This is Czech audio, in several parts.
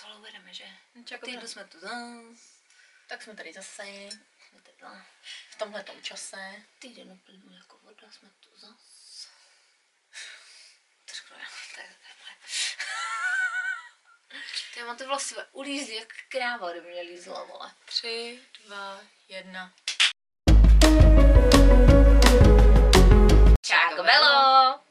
to ale uvedeme, že? Čak, Týdnu jsme tu zas. tak jsme tady zase Jsme tady zas. v tomhle čase. Týden uplynul jako voda, jsme tu zas. To je to je moje. Já mám ty vlasy ulízlý jak kráva, kdyby mě lízla, vole. Tři, dva, jedna. Čáko Belo! Po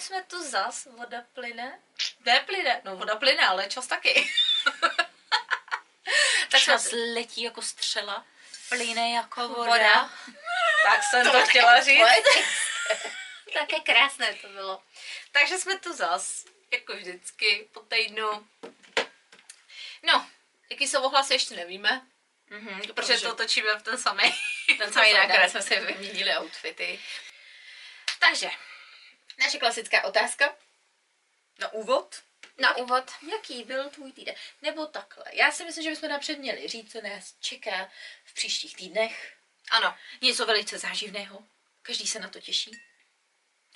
jsme tu zas, voda plyne. Ne plyne, no voda plyne, ale čas taky. tak jsme Čas letí jako střela. Plyne jako voda. voda. Tak jsem to, To chtěla říct. Také krásné to bylo. Takže jsme tu zas, jako vždycky, po týdnu. No, jaký jsou ohlasy, ještě nevíme, Mhm, protože to točíme v ten samý. ten samý kde jsme si vyměnili outfity. Takže, Naše klasická otázka. Na úvod. na úvod. Jaký byl tvůj týden? Nebo takhle. Já si myslím, že bychom napřed měli říct, co nás čeká v příštích týdnech. Ano, Něco velice záživného. Každý se na to těší.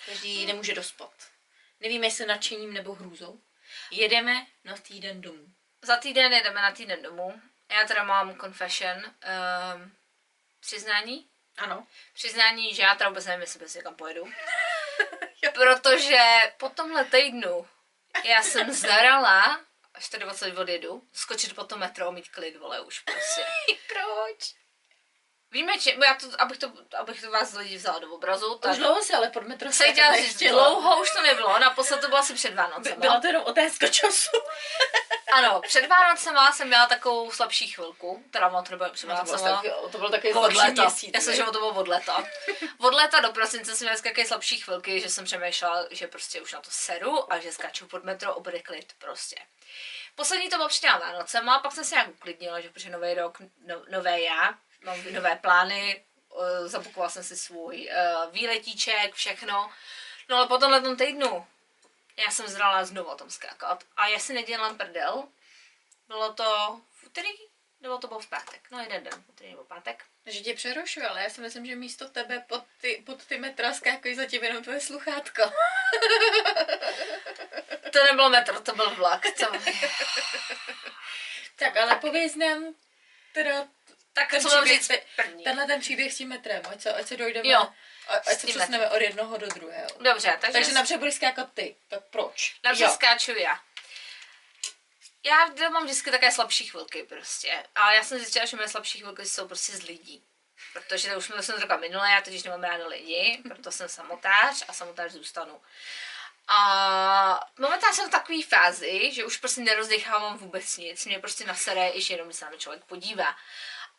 Každý nemůže dospat. Nevíme, jestli nadšením nebo hrůzou. Jedeme na týden domů. za týden jedeme na týden domů. Já teda mám confession, um, přiznání. Ano. Přiznání, že já teda vůbec nevím, jestli bez někam pojedu. Protože po tomhle týdnu já jsem zarala, až to 20 odjedu, skočit po to metro a mít klid, vole, už prostě. Proč? Víme, či, já to, abych, to, abych to vás lidi vzala do obrazu, tak Už dlouho se ale pod metro se říct, dlouho už to nebylo, naposled to bylo asi před Vánocema. Byla to jenom otázka času. Ano, před Vánocema jsem měla takovou slabší chvilku, teda ono to nebylo před No, to, bylo Vánocema. taky, to byl takový Od léta. měsíc. Já jsem, že to bylo od léta. Od léta do prosince jsem měla nějaké slabší chvilky, že jsem přemýšlela, že prostě už na to seru a že skáču pod metro a bude klid prostě. Poslední to bylo před Vánocema, pak jsem se nějak uklidnila, že protože nový rok, no, nové já, mám nové plány, uh, zabukovala jsem si svůj uh, výletíček, všechno. No ale po tomhle týdnu já jsem zrala znovu o tom skákat a já si nedělám prdel. Bylo to v úterý, nebo to bylo v pátek? No jeden den, úterý nebo pátek. Že tě přerušuju, ale já si myslím, že místo tebe pod ty, pod ty metra skákají zatím jenom tvoje sluchátko. To nebylo metro, to byl vlak. To... Tak ale pověz nám teda Tak ten co mám říct první? tenhle ten příběh s tím metrem, ať se, ať se dojdeme, Jo, a- ať se přesuneme od jednoho do druhého. Dobře, takže, Takže napřed budeš skákat ty, tak proč? napřed skáču já. Já mám vždycky také slabší chvilky prostě. A já jsem zjistila, že moje slabší chvilky jsou prostě z lidí. Protože to už jsme jsem řekla minule, já totiž nemám ráda lidi, proto jsem samotář a samotář zůstanu. A momentálně jsem v takové fázi, že už prostě nerozdechávám vůbec nic, mě prostě nasere, i že jenom se na člověk podívá.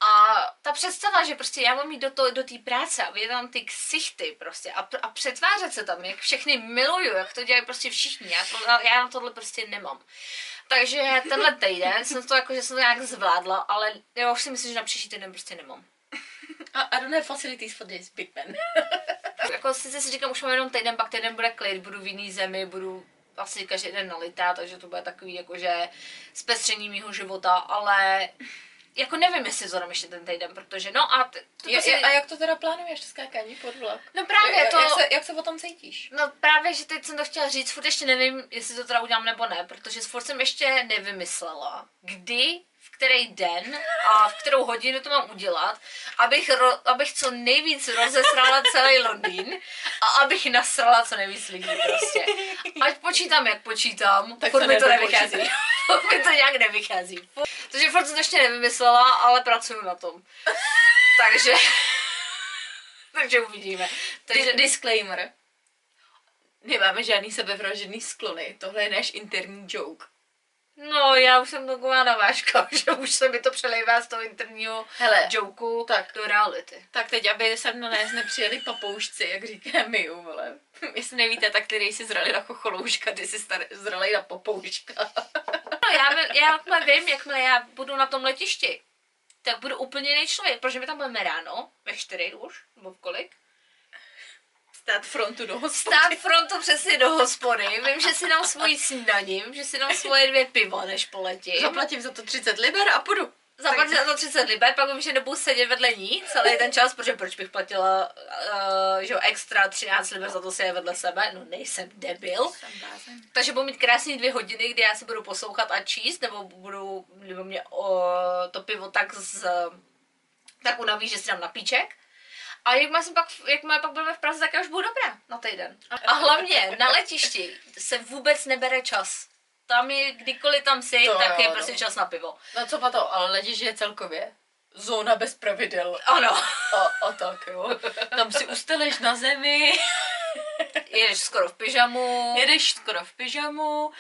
A ta představa, že prostě já mám jít do té do práce a vidět tam ty ksichty prostě a, a přetvářet se tam, jak všechny miluju, jak to dělají prostě všichni, já, to, já na tohle prostě nemám. Takže tenhle týden jsem to jako, že jsem to nějak zvládla, ale já už si myslím, že na příští týden prostě nemám. A I don't have facilities for this, big man. Jako sice si říkám, už mám jenom týden, pak týden bude klid, budu v jiný zemi, budu asi každý den nalitá, takže to bude takový jakože zpestření mýho života, ale jako nevím, jestli zvládám ještě ten týden, protože no a t- to Je, prostě, je, a jak to teda plánuješ, skákání pod vlak? no právě jak, to, jak, se, jak se o tom cítíš? no právě, že teď jsem to chtěla říct, furt ještě nevím, jestli to teda udělám nebo ne, protože furt jsem ještě nevymyslela, kdy, který den a v kterou hodinu to mám udělat, abych, ro, abych co nejvíc rozesrala celý Londýn a abych nasrala co nejvíc lidí prostě. Ať počítám, jak počítám, Tak furt mi to nevychází. Furt mi to nějak nevychází. Takže furt jsem to ještě nevymyslela, ale pracuju na tom. Takže... Takže uvidíme. Takže Takže disclaimer. Nemáme žádný sebevražedný sklony, tohle je náš interní joke. No, já už jsem taková navážka, že už se mi to přelejvá z toho interního Hele, joku tak. do reality. tak teď, aby sem na nás nepřijeli papoušci, jak říká my, vole. Jestli nevíte, tak ty jsi zrali na chocholouška, ty jsi star- zrali na papouška. No, já, já jakmile vím, jakmile já budu na tom letišti, tak budu úplně jiný člověk, protože my tam budeme ráno, ve čtyři už, nebo v kolik? Stát frontu do hospody. Stát frontu přesně do hospody, vím, že si dám svoji snídaní, vím, že si dám svoje dvě pivo, než poletím. Zaplatím za to 30 liber a půjdu. za 50 za 30 liber, pak vím, že nebudu sedět vedle ní celý ten čas, protože proč bych platila uh, že jo, extra 13 liber za to si je vedle sebe, no nejsem debil. Jsem. Takže budu mít krásný dvě hodiny, kdy já si budu poslouchat a číst, nebo budu, nebo mě uh, to pivo tak z, tak unaví, že si dám na píček. A jakmile, jsem pak, jakmile pak budeme v Praze, tak já už budu dobrá na týden. A hlavně na letišti se vůbec nebere čas. Tam je, kdykoliv tam jsi, To tak je jo, prostě no. čas na pivo. No co to, ale letiště je celkově zóna bez pravidel. Ano. A, a tak jo. Tam si usteleš na zemi, Jedeš skoro v pyžamu. jedeš skoro v pyžamu,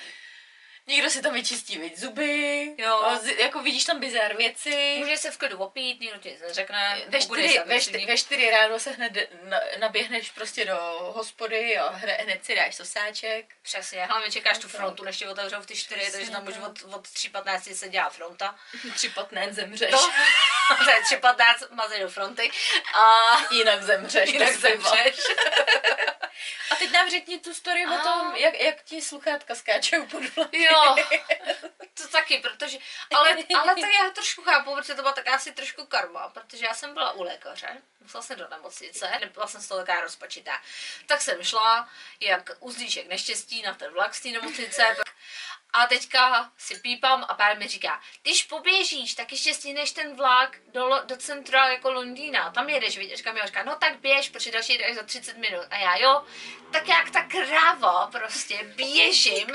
někdo si tam vyčistí viď zuby, Jo. z- jako vidíš tam bizar věci. Můžeš se v klidu opít, nikdo ti nic neřekne. Ve čtyři, ve, čtyři, ve čtyři ráno se hned na, naběhneš prostě do hospody a hned, hned si dáš sosáček. Přesně, hlavně čekáš tu frontu, než ti otevřou v ty čtyři, takže tam už tak. od, od 3.15 se dělá fronta. Tři patné zemřeš. No, to je 3.15, mazej do fronty. A Jinak zemřeš. jinak zemřeš. A teď nám řekni tu story o A. tom, jak, jak ti sluchátka skáčou pod vlaky. Jo, to taky, protože, ale, ale tak já trošku chápu, protože to byla tak asi trošku karma, protože já jsem byla u lékaře, musela jsem do nemocnice, nebyla jsem z toho taková rozpačitá. Tak jsem šla, jak uzlíček neštěstí na ten vlak z té nemocnice, a teďka si pípám a pár mi říká, když poběžíš, tak ještě stíneš ten vlak do, do centra jako Londýna, tam jedeš, víš, říkám, jo, říká, no tak běž, protože další jde až za 30 minut. A já, jo, tak jak ta kráva prostě běžím,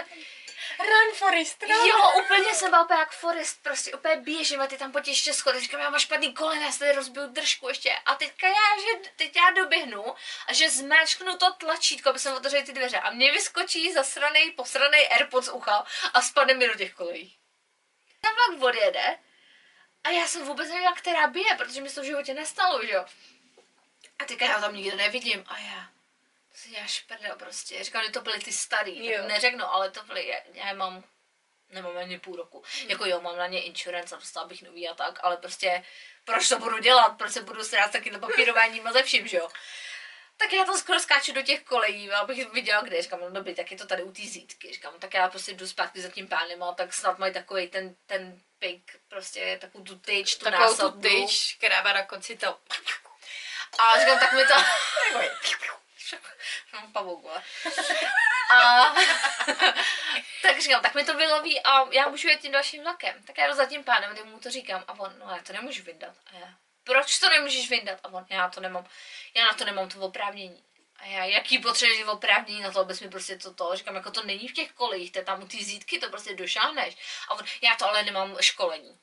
Run, Forest, run. Jo, úplně jsem byla jak Forest, prostě úplně běžím a ty tam po těch ještě schody, říkám, já mám špatný kolena, já si tady rozbiju držku ještě a teďka já, že teď já doběhnu a že zmáčknu to tlačítko, aby jsem otevřela ty dveře a mě vyskočí zasranej, posranej Airpods ucha a spadne mi do těch kolejí. Ten vlak odjede a já jsem vůbec nevěděla, která bije, protože mi se to v životě nestalo, že jo. A teďka já tam nikdo nevidím a já, to si děláš prdel prostě. Říkám, že to byly ty starý, Jo. neřeknu, ale to byly, já, je mám, nemám ani půl roku. Jako jo, mám na ně insurance a dostala bych nový a tak, ale prostě proč to budu dělat, proč se budu strát taky na papírování a ze vším, že jo. Tak já tam skoro skáču do těch kolejí, abych viděla, kde. Říkám, no dobrý, tak je to tady u té zítky. Říkám, tak já prostě jdu zpátky za tím pánem, a tak snad mají takový ten, ten pik, prostě takovou tu tyč, tu Takovou tu násadnu. tyč, která má na konci to. A říkám, tak mi to... Mám pavouk. A tak říkám, tak mi to vyloví a já můžu jet tím dalším vlakem. Tak já jdu za tím pánem, kde mu to říkám a on, no já to nemůžu vyndat. A já, proč to nemůžeš vyndat? A on, já to nemám, já na to nemám to oprávnění. A já, jaký potřebuješ oprávnění na to, abys mi prostě to, to, říkám, jako to není v těch kolejích, to je tam u té zítky, to prostě došáhneš. A on, já to ale nemám školení.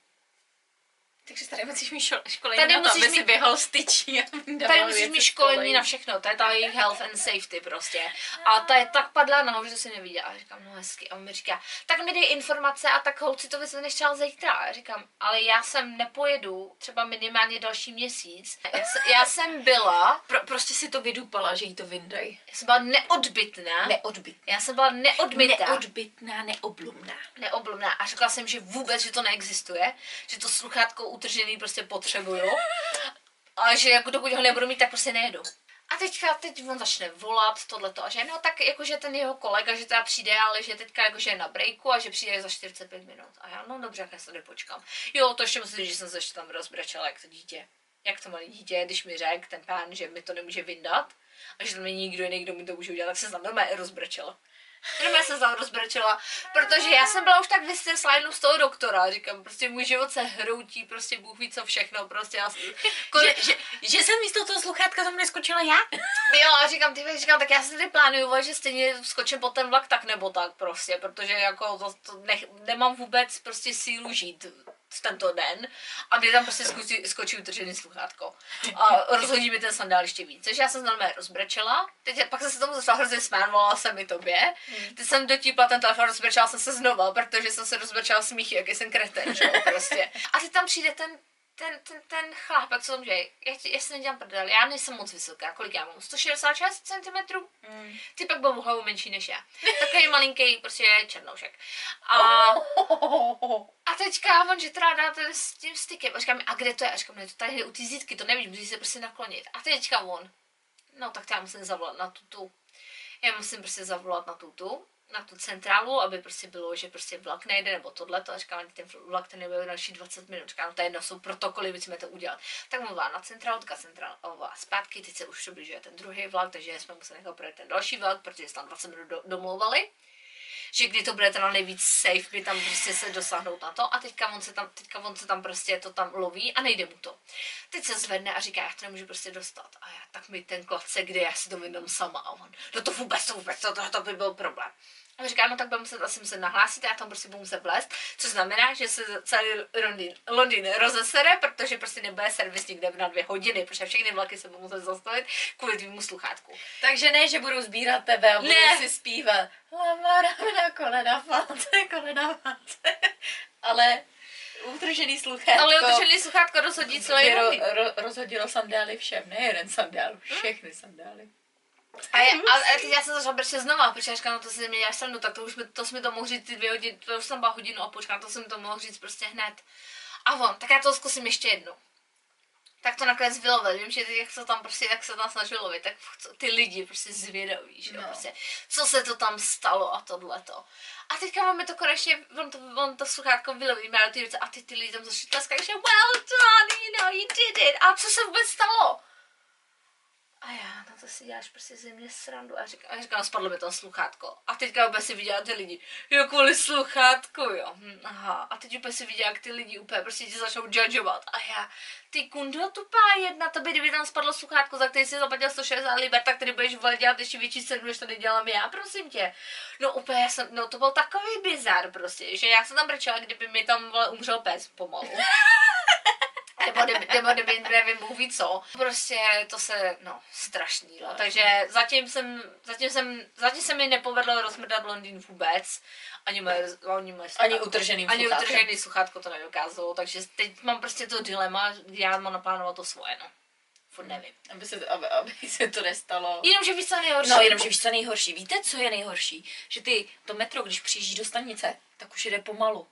Takže tady musíš mít šol- školení Tady na to, aby si mít- běhal z tyčí. a Tady musíš mít školení na všechno, to je ta jejich health and safety prostě. A ta je tak padla nahoru, že to si neviděla. A říkám, no hezky. A on mi říká, tak mi dej informace a tak holci to vyzvedneš třeba zítra. A říkám, ale já sem nepojedu třeba minimálně další měsíc. Já, se, já jsem byla, Pro, prostě si to vydupala, že jí to vyndají. já jsem byla neodbitná. Neodbyt. Já jsem byla neodbitná. Neodbytná, neoblumná. neoblomná a řekla jsem, že vůbec, že to neexistuje, že to sluchátko utržený prostě potřebuju a že jako dokud ho nebudu mít, tak prostě nejedu. A teďka, teď on začne volat tohleto a že no tak jakože ten jeho kolega, že teda přijde, ale že teďka jakože je na breaku a že přijde za 45 minut. A já no dobře, jak já se tady počkám. Jo, to ještě musím že jsem se ještě tam rozbrečela, jak to dítě. Jak to malé dítě, když mi řekl ten pán, že mi to nemůže vyndat a že tam není nikdo jiný, kdo mi to může udělat, tak se tam normálně rozbrečela. Normálně jsem se tam rozbrečela, protože já jsem byla už tak vystreslá jenom z toho doktora. Říkám, prostě můj život se hroutí, prostě Bůh ví co všechno, prostě já... Že, že, že jsem místo toho sluchátka tam neskočila já? Jo, a říkám, ty říkám, tak já si tady plánuju, že stejně skočím po ten vlak tak nebo tak prostě, protože jako to, to nech, nemám vůbec prostě sílu žít v tento den a mě tam prostě skočí, skočí utržený sluchátko. A rozhodí mi ten sandál ještě víc. Takže já jsem se normálně rozbrečela, teď pak jsem se tomu začala hrozně smát, volala jsem mi tobě. Teď jsem dotípla ten telefon, rozbrečela jsem se znova, protože jsem se rozbrečela smíchy, jak jsem kreten, že jo, prostě. A teď tam přijde ten ten, ten, ten chlápek, co tam děje, já, ti- já si nedělám prdel, já nejsem moc vysoká, kolik já mám, 166 cm? Mm. Ty pak byl o hlavu menší než já. Takový malinký, prostě černoušek. A, a teďka on, že teda dá ten s tím stykem. A říkám, a kde to je? A říkám, ne, to tady u té zítky, to nevíš, musíš se prostě naklonit. A teďka on, no tak já musím zavolat na tutu. Já musím prostě zavolat na tutu, na tu centrálu, aby prostě bylo, že prostě vlak nejde, nebo tohle, a říkám, ten vlak ten nebude další 20 minut, říkám, no to je jedno, jsou protokoly, musíme to udělat. Tak mluvila na centrálu, tak centrála zpátky, teď se už přibližuje ten druhý vlak, takže jsme museli nechat projet ten další vlak, protože se tam 20 minut do, domlouvali že kdy to bude teda nejvíc safe, by tam prostě se dosáhnout na to a teďka on se tam, teďka on se tam prostě to tam loví a nejde mu to. Teď se zvedne a říká, já to nemůžu prostě dostat. A já, tak mi ten klacek, kde já si to sama. A on, no to vůbec, to vůbec, to, to, to by byl problém. A říká, no tak budu muset asi muset nahlásit, já tam prostě budu muset vlézt, což znamená, že se celý Londýn, Londýn rozesere, protože prostě nebude servis nikde na dvě hodiny, protože všechny vlaky se budou muset zastavit kvůli tvýmu sluchátku. Takže ne, že budu sbírat tebe a budu ne. si zpívat lava, na kolena, fáce, kolena, fáce. Ale utržený sluchátko. Ale utržený sluchátko rozhodí celý ro, ro, rozhodilo sandály všem, ne jeden sandál, všechny sandály. A, já, a, a teď já jsem začala brčet znova, protože já říkám, no to si mě děláš srandu, tak to už mi, to jsme to mohl říct ty dvě hodiny, to už jsem byla hodinu a počkám, to jsem to mohl říct prostě hned. A on, tak já to zkusím ještě jednou. Tak to nakonec vylovil, vím, že jak se tam prostě, jak se tam snažil lovit, tak ty lidi prostě zvědaví, že no. prostě, co se to tam stalo a tohleto. A teďka máme to konečně, on to, on to sluchátko vyloví, má ty a ty, ty lidi tam začali tleskat, že well done, you know, you did it. A co se vůbec stalo? A já, no to si děláš prostě ze mě srandu. A říkám, a říkám, spadlo mi to sluchátko. A teďka úplně si viděla ty lidi, jo, kvůli sluchátku, jo. Hm, aha. A teď úplně si viděla, jak ty lidi úplně prostě tě začnou judgeovat. A já, ty kundo tupá jedna, to by kdyby tam spadlo sluchátko, za který si zaplatil 160 liber, tak tady budeš volat dělat ještě větší cenu, než to dělám já, prosím tě. No úplně já jsem, no to byl takový bizar prostě, že já jsem tam brečela, kdyby mi tam vole, umřel pes pomalu. nebo, kdyby, nebo kdyby, nevím, Bůh ví co. Prostě to se, no, strašný, no. Takže zatím jsem, zatím jsem, zatím se mi nepovedlo rozmrdat Londýn vůbec. Ani moje, ani moje ani utržený Ani utržený sluchátko to nedokázalo, takže teď mám prostě to dilema, já mám naplánovat to svoje, no. Furt nevím. Aby se, to, aby, aby se to nestalo. Jenomže víš, co nejhorší. No, jenomže víš, co nejhorší. Víte, co je nejhorší? Že ty, to metro, když přijíždí do stanice, tak už jde pomalu.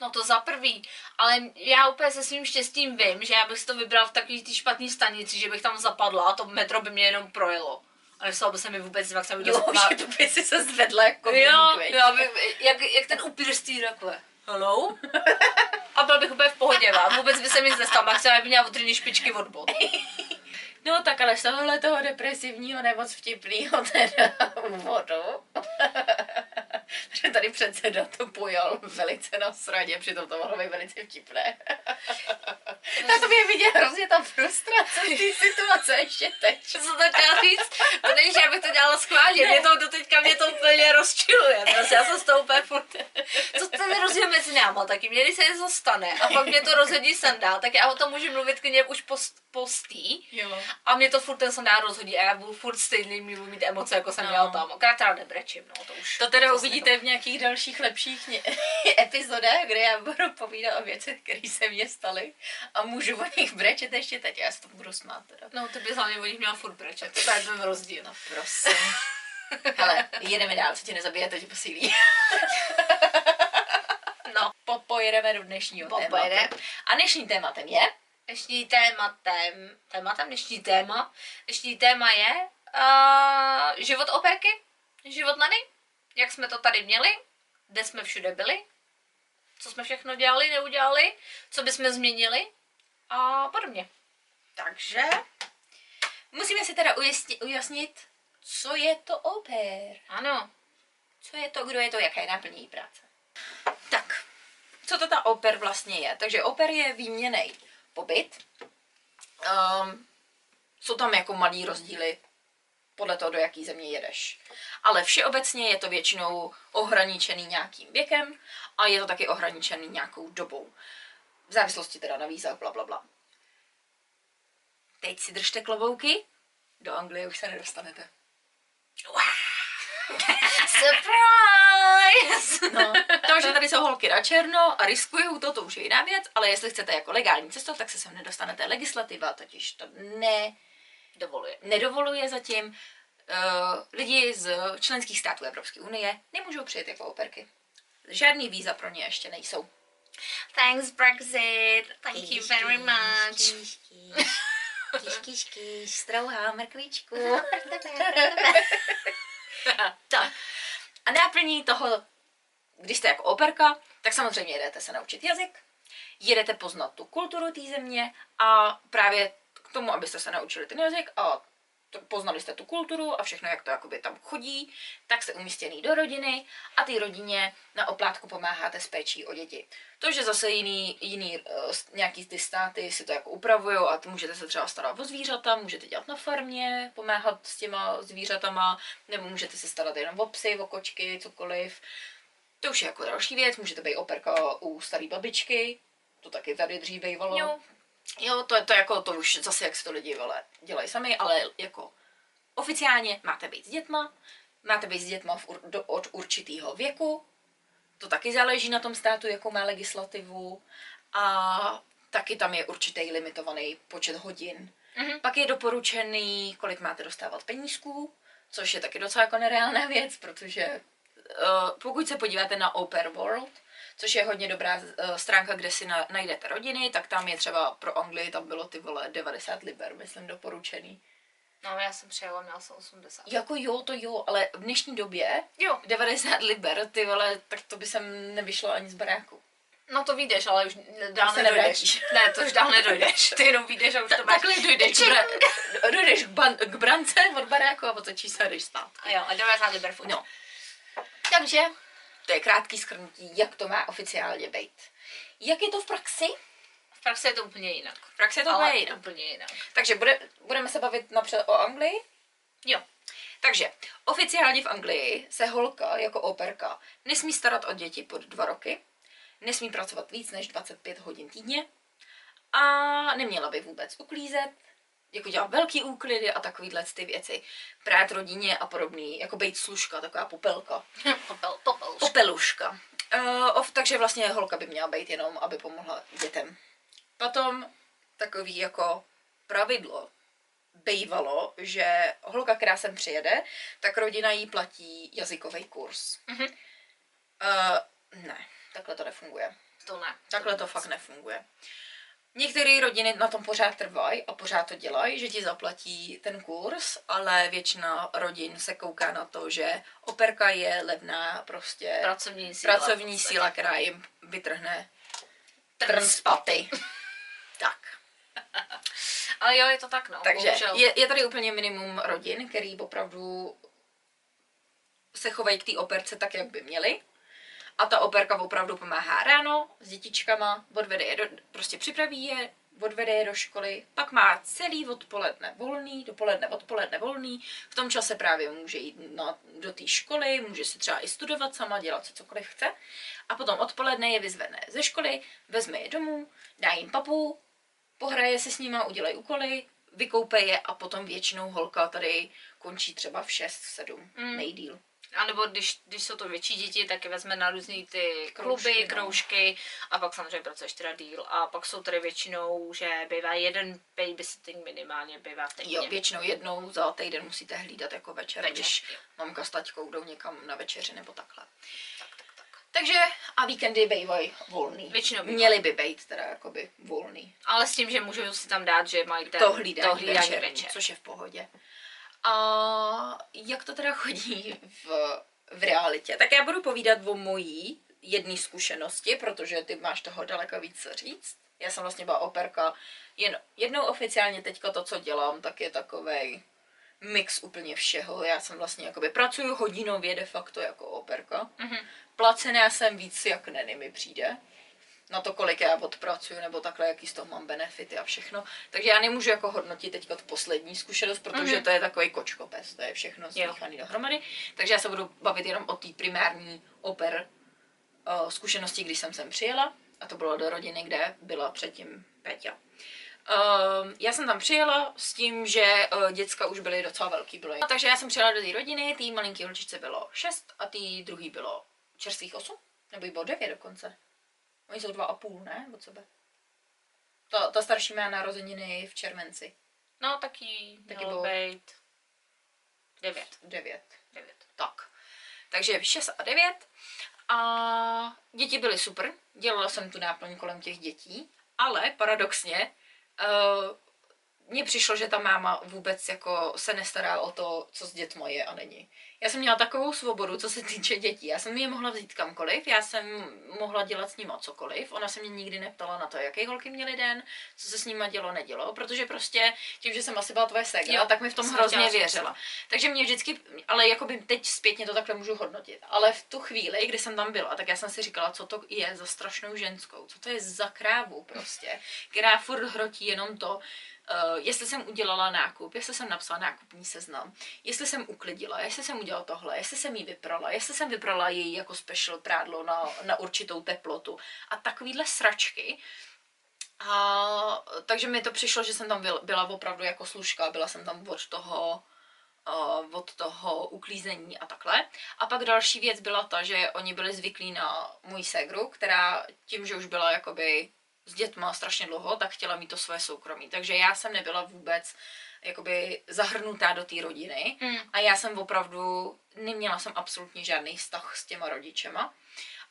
No to za prvý, ale já úplně se svým štěstím vím, že já bych si to vybral v takový ty špatný stanici, že bych tam zapadla a to metro by mě jenom projelo. A nestalo by se mi vůbec jak jsem Jo, že to by si se zvedla jako Jo, jo by, jak, jak ten upír z takhle. Hello? A byl bych úplně v pohodě, a vůbec by se mi nestalo, maximálně by měla utrný špičky od bod. No tak ale z tohohle toho depresivního nemoc vtipného teda úvodu že tady předseda to pojal velice na sradě, přitom to mohlo být velice vtipné. Na to je vidět hrozně ta frustrace té situace ještě teď. Co to chtěla říct? To není, že já bych to dělala schválně, mě to do teďka mě to úplně rozčiluje. Prostě já jsem z toho úplně furt. Co to je rozdíl mezi náma taky? Mě když se něco stane a pak mě to rozhodí sandál, tak já o tom můžu mluvit k něm už post, postý. Jo. A mě to furt ten sandál rozhodí a já budu furt stejný, mít emoce, jako jsem no. měla tam. Akorát teda nebrečím, no to už. To teda uvidíte v nějakých dalších lepších epizodách, kde já budu povídat o věcech, které se mně staly a můžu o nich brečet ještě teď, já se to budu smát teda. No, ty bys hlavně o nich měla furt brečet, to je ten rozdíl. No, prosím. Hele, jedeme dál, co tě nezabije, to tě posílí. no, po, pojedeme do dnešního po, tématu. A dnešním tématem je? Dnešní tématem, tématem, dnešní téma, dnešní téma je uh, život operky, život Nany jak jsme to tady měli, kde jsme všude byli, co jsme všechno dělali, neudělali, co bychom změnili a podobně. Takže musíme si teda ujasnit, ujasnit co je to oper. Ano. Co je to, kdo je to, jaká je náplní práce. Tak, co to ta oper vlastně je? Takže oper je výměný pobyt. Um, jsou tam jako malý rozdíly podle toho, do jaký země jedeš. Ale všeobecně je to většinou ohraničený nějakým věkem a je to taky ohraničený nějakou dobou. V závislosti teda na vízách, bla, bla, bla. Teď si držte klobouky, do Anglie už se nedostanete. Surprise! No, to, že tady jsou holky na černo a riskují to, to už je jiná věc, ale jestli chcete jako legální cestou, tak se sem nedostanete. Legislativa totiž to ne dovoluje. Nedovoluje zatím. Uh, lidi z členských států Evropské unie nemůžou přijet jako operky. Žádný víza pro ně ještě nejsou. Thanks Brexit, thank kýš, you very much. Kýš, kýš, kýš, kýš, strouhá mrkvičku. tak. A náplní toho, když jste jako operka, tak samozřejmě jedete se naučit jazyk, jedete poznat tu kulturu té země a právě k tomu, abyste se naučili ten jazyk a to, poznali jste tu kulturu a všechno, jak to jakoby tam chodí, tak jste umístěný do rodiny a ty rodině na oplátku pomáháte s péčí o děti. To, že zase jiný, jiný uh, nějaký ty státy si to jako upravují a ty můžete se třeba starat o zvířata, můžete dělat na farmě, pomáhat s těma zvířatama, nebo můžete se starat jenom o psy, o kočky, cokoliv. To už je jako další věc, můžete být operka u staré babičky, to taky tady dřív bývalo. Jo. Jo, to je to jako, to už zase jak si to lidi vole, dělají sami, ale jako oficiálně máte být s dětma, máte být s dětma v, do, od určitého věku, to taky záleží na tom státu, jakou má legislativu a taky tam je určitý limitovaný počet hodin. Mhm. Pak je doporučený, kolik máte dostávat penízků, což je taky docela jako nereálná věc, protože uh, pokud se podíváte na Oper World, což je hodně dobrá uh, stránka, kde si na, najdete rodiny, tak tam je třeba pro Anglii, tam bylo ty vole 90 liber, myslím, doporučený. No, já jsem přijela, měla jsem 80. Jako jo, to jo, ale v dnešní době Jo. 90 liber, ty vole, tak to by sem nevyšlo ani z baráku. No to vyjdeš, ale už dál se nedojdeš. Ne, to už dál nedojdeš. Ty jenom vyjdeš a už to Ta, máš. takhle dojdeš, k, bra- dojdeš k, ban- k brance od baráku a otočíš se a jdeš spát. A jo, a 90 liber furt. No. Takže to je krátký schrnutí, jak to má oficiálně být. Jak je to v praxi? V praxi je to úplně jinak. V praxi je to Ale úplně jinak. úplně jinak. Takže bude, budeme se bavit napřed o Anglii. Jo. Takže oficiálně v Anglii se holka jako operka nesmí starat o děti pod dva roky, nesmí pracovat víc než 25 hodin týdně a neměla by vůbec uklízet, jako dělat velký úklidy a takovýhle ty věci. Prát rodině a podobný, jako být služka, taková popelka. Popel, popel. Popeluška. Uh, of, takže vlastně holka by měla být jenom, aby pomohla dětem. Potom takový jako pravidlo bývalo, že holka, která sem přijede, tak rodina jí platí jazykový kurz. Mhm. Uh, ne, takhle to nefunguje. To ne. Takhle to fakt nefunguje. Některé rodiny na tom pořád trvají a pořád to dělají, že ti zaplatí ten kurz, ale většina rodin se kouká na to, že operka je levná prostě Pracovní síla. pracovní síla, která jim vytrhne trn z paty. tak. Ale jo, je to tak, no. Takže bohužel. je, je tady úplně minimum rodin, který opravdu se chovají k té operce tak, jak by měli. A ta operka opravdu pomáhá ráno s dětičkama, odvede je do, prostě připraví je, odvede je do školy, pak má celý odpoledne volný, dopoledne, odpoledne volný. V tom čase právě může jít na, do té školy, může si třeba i studovat sama, dělat si cokoliv chce. A potom odpoledne je vyzvedne ze školy, vezme je domů, dá jim papu, pohraje se s nima, udělají úkoly, vykoupe je a potom většinou holka tady končí třeba v 6, 7 Mm. nejdíl. A nebo když, když jsou to větší děti, tak je vezme na různý ty kluby, Kroužky, no. kroužky a pak samozřejmě pracuješ teda díl. A pak jsou tady většinou, že bývá jeden babysitting minimálně bývá týdně. Jo, většinou jednou za týden musíte hlídat jako večer, Večer, když jo. mamka s taťkou jdou někam na večeři nebo takhle. Tak, tak, tak. Takže a víkendy bývají volný. Většinou bývají. Měly by být teda jakoby volný. Ale s tím, že můžou si tam dát, že mají ten, to hlídání, to hlídání večer, večer. což je v pohodě. A jak to teda chodí v, v realitě? Tak já budu povídat o mojí jedné zkušenosti, protože ty máš toho daleko víc co říct. Já jsem vlastně byla operka jen jednou oficiálně teďka to, co dělám, tak je takovej mix úplně všeho. Já jsem vlastně jakoby pracuju hodinově de facto jako operka. Mhm. Placená jsem víc, jak neny mi přijde na to, kolik já odpracuju, nebo takhle, jaký z toho mám benefity a všechno. Takže já nemůžu jako hodnotit teďka tu poslední zkušenost, protože Mhm. to je takový kočkopes, to je všechno smíchaný dohromady. Takže já se budu bavit jenom o té primární oper uh, zkušenosti, když jsem sem přijela. A to bylo do rodiny, kde byla předtím Péťa. Uh, já jsem tam přijela s tím, že uh, děcka už byly docela velký. Bylo. No, takže já jsem přijela do té rodiny, té malinký holčičce bylo 6 a té druhý bylo čerstvých 8, nebo jí bylo 9 dokonce. Oni jsou dva a půl, ne? Od sebe. Ta, ta starší má narozeniny v červenci. No, taky, Taky mělo bylo- být devět. 9. devět. Tak. Takže 6 a 9. A děti byly super. Dělala jsem tu náplň kolem těch dětí. Ale paradoxně, uh, mně přišlo, že ta máma vůbec jako se nestará o to, co s dětma je a není. Já jsem měla takovou svobodu, co se týče dětí. Já jsem je mohla vzít kamkoliv, já jsem mohla dělat s nimi cokoliv. Ona se mě nikdy neptala na to, jaké holky měly den, co se s nimi dělo, nedělo, protože prostě tím, že jsem asi byla tvoje segra, jo, tak mi v tom hrozně věřila. Takže mě vždycky, ale jakoby teď zpětně to takhle můžu hodnotit. Ale v tu chvíli, kdy jsem tam byla, tak já jsem si říkala, co to je za strašnou ženskou, co to je za krávu prostě, která furt hrotí jenom to, Uh, jestli jsem udělala nákup, jestli jsem napsala nákupní seznam, jestli jsem uklidila, jestli jsem udělala tohle, jestli jsem jí vyprala, jestli jsem vyprala její jako special prádlo na, na určitou teplotu a takovýhle sračky. A, takže mi to přišlo, že jsem tam byla, opravdu jako služka, byla jsem tam od toho, uh, od toho uklízení a takhle. A pak další věc byla ta, že oni byli zvyklí na můj ségru, která tím, že už byla jakoby s dětma strašně dlouho, tak chtěla mít to své soukromí. Takže já jsem nebyla vůbec jakoby zahrnutá do té rodiny mm. a já jsem opravdu, neměla jsem absolutně žádný vztah s těma rodičema.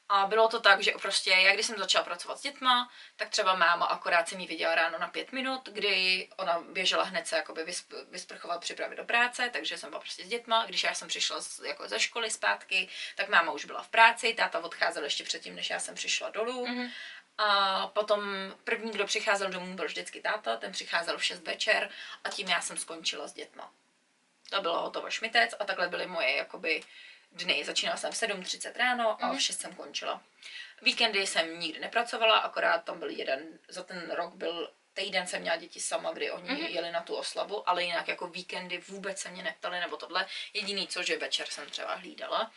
A bylo to tak, že prostě já když jsem začala pracovat s dětma, tak třeba máma akorát se mi viděla ráno na pět minut, kdy ona běžela hned se jakoby vysp- vysprchovat, připravit do práce, takže jsem byla prostě s dětma. Když já jsem přišla z, jako ze školy zpátky, tak máma už byla v práci, táta odcházel ještě předtím, než já jsem přišla dolů. Mm-hmm. A potom první, kdo přicházel domů, byl vždycky táta, ten přicházel v 6 večer a tím já jsem skončila s dětma. To bylo hotovo šmitec a takhle byly moje jakoby dny. Začínala jsem v 7.30 ráno a v 6 mhm. jsem končila. Víkendy jsem nikdy nepracovala, akorát tam byl jeden, za ten rok byl týden jsem měla děti sama, kdy oni mm-hmm. jeli na tu oslavu, ale jinak jako víkendy vůbec se mě neptali nebo tohle. Jediný co, že večer jsem třeba hlídala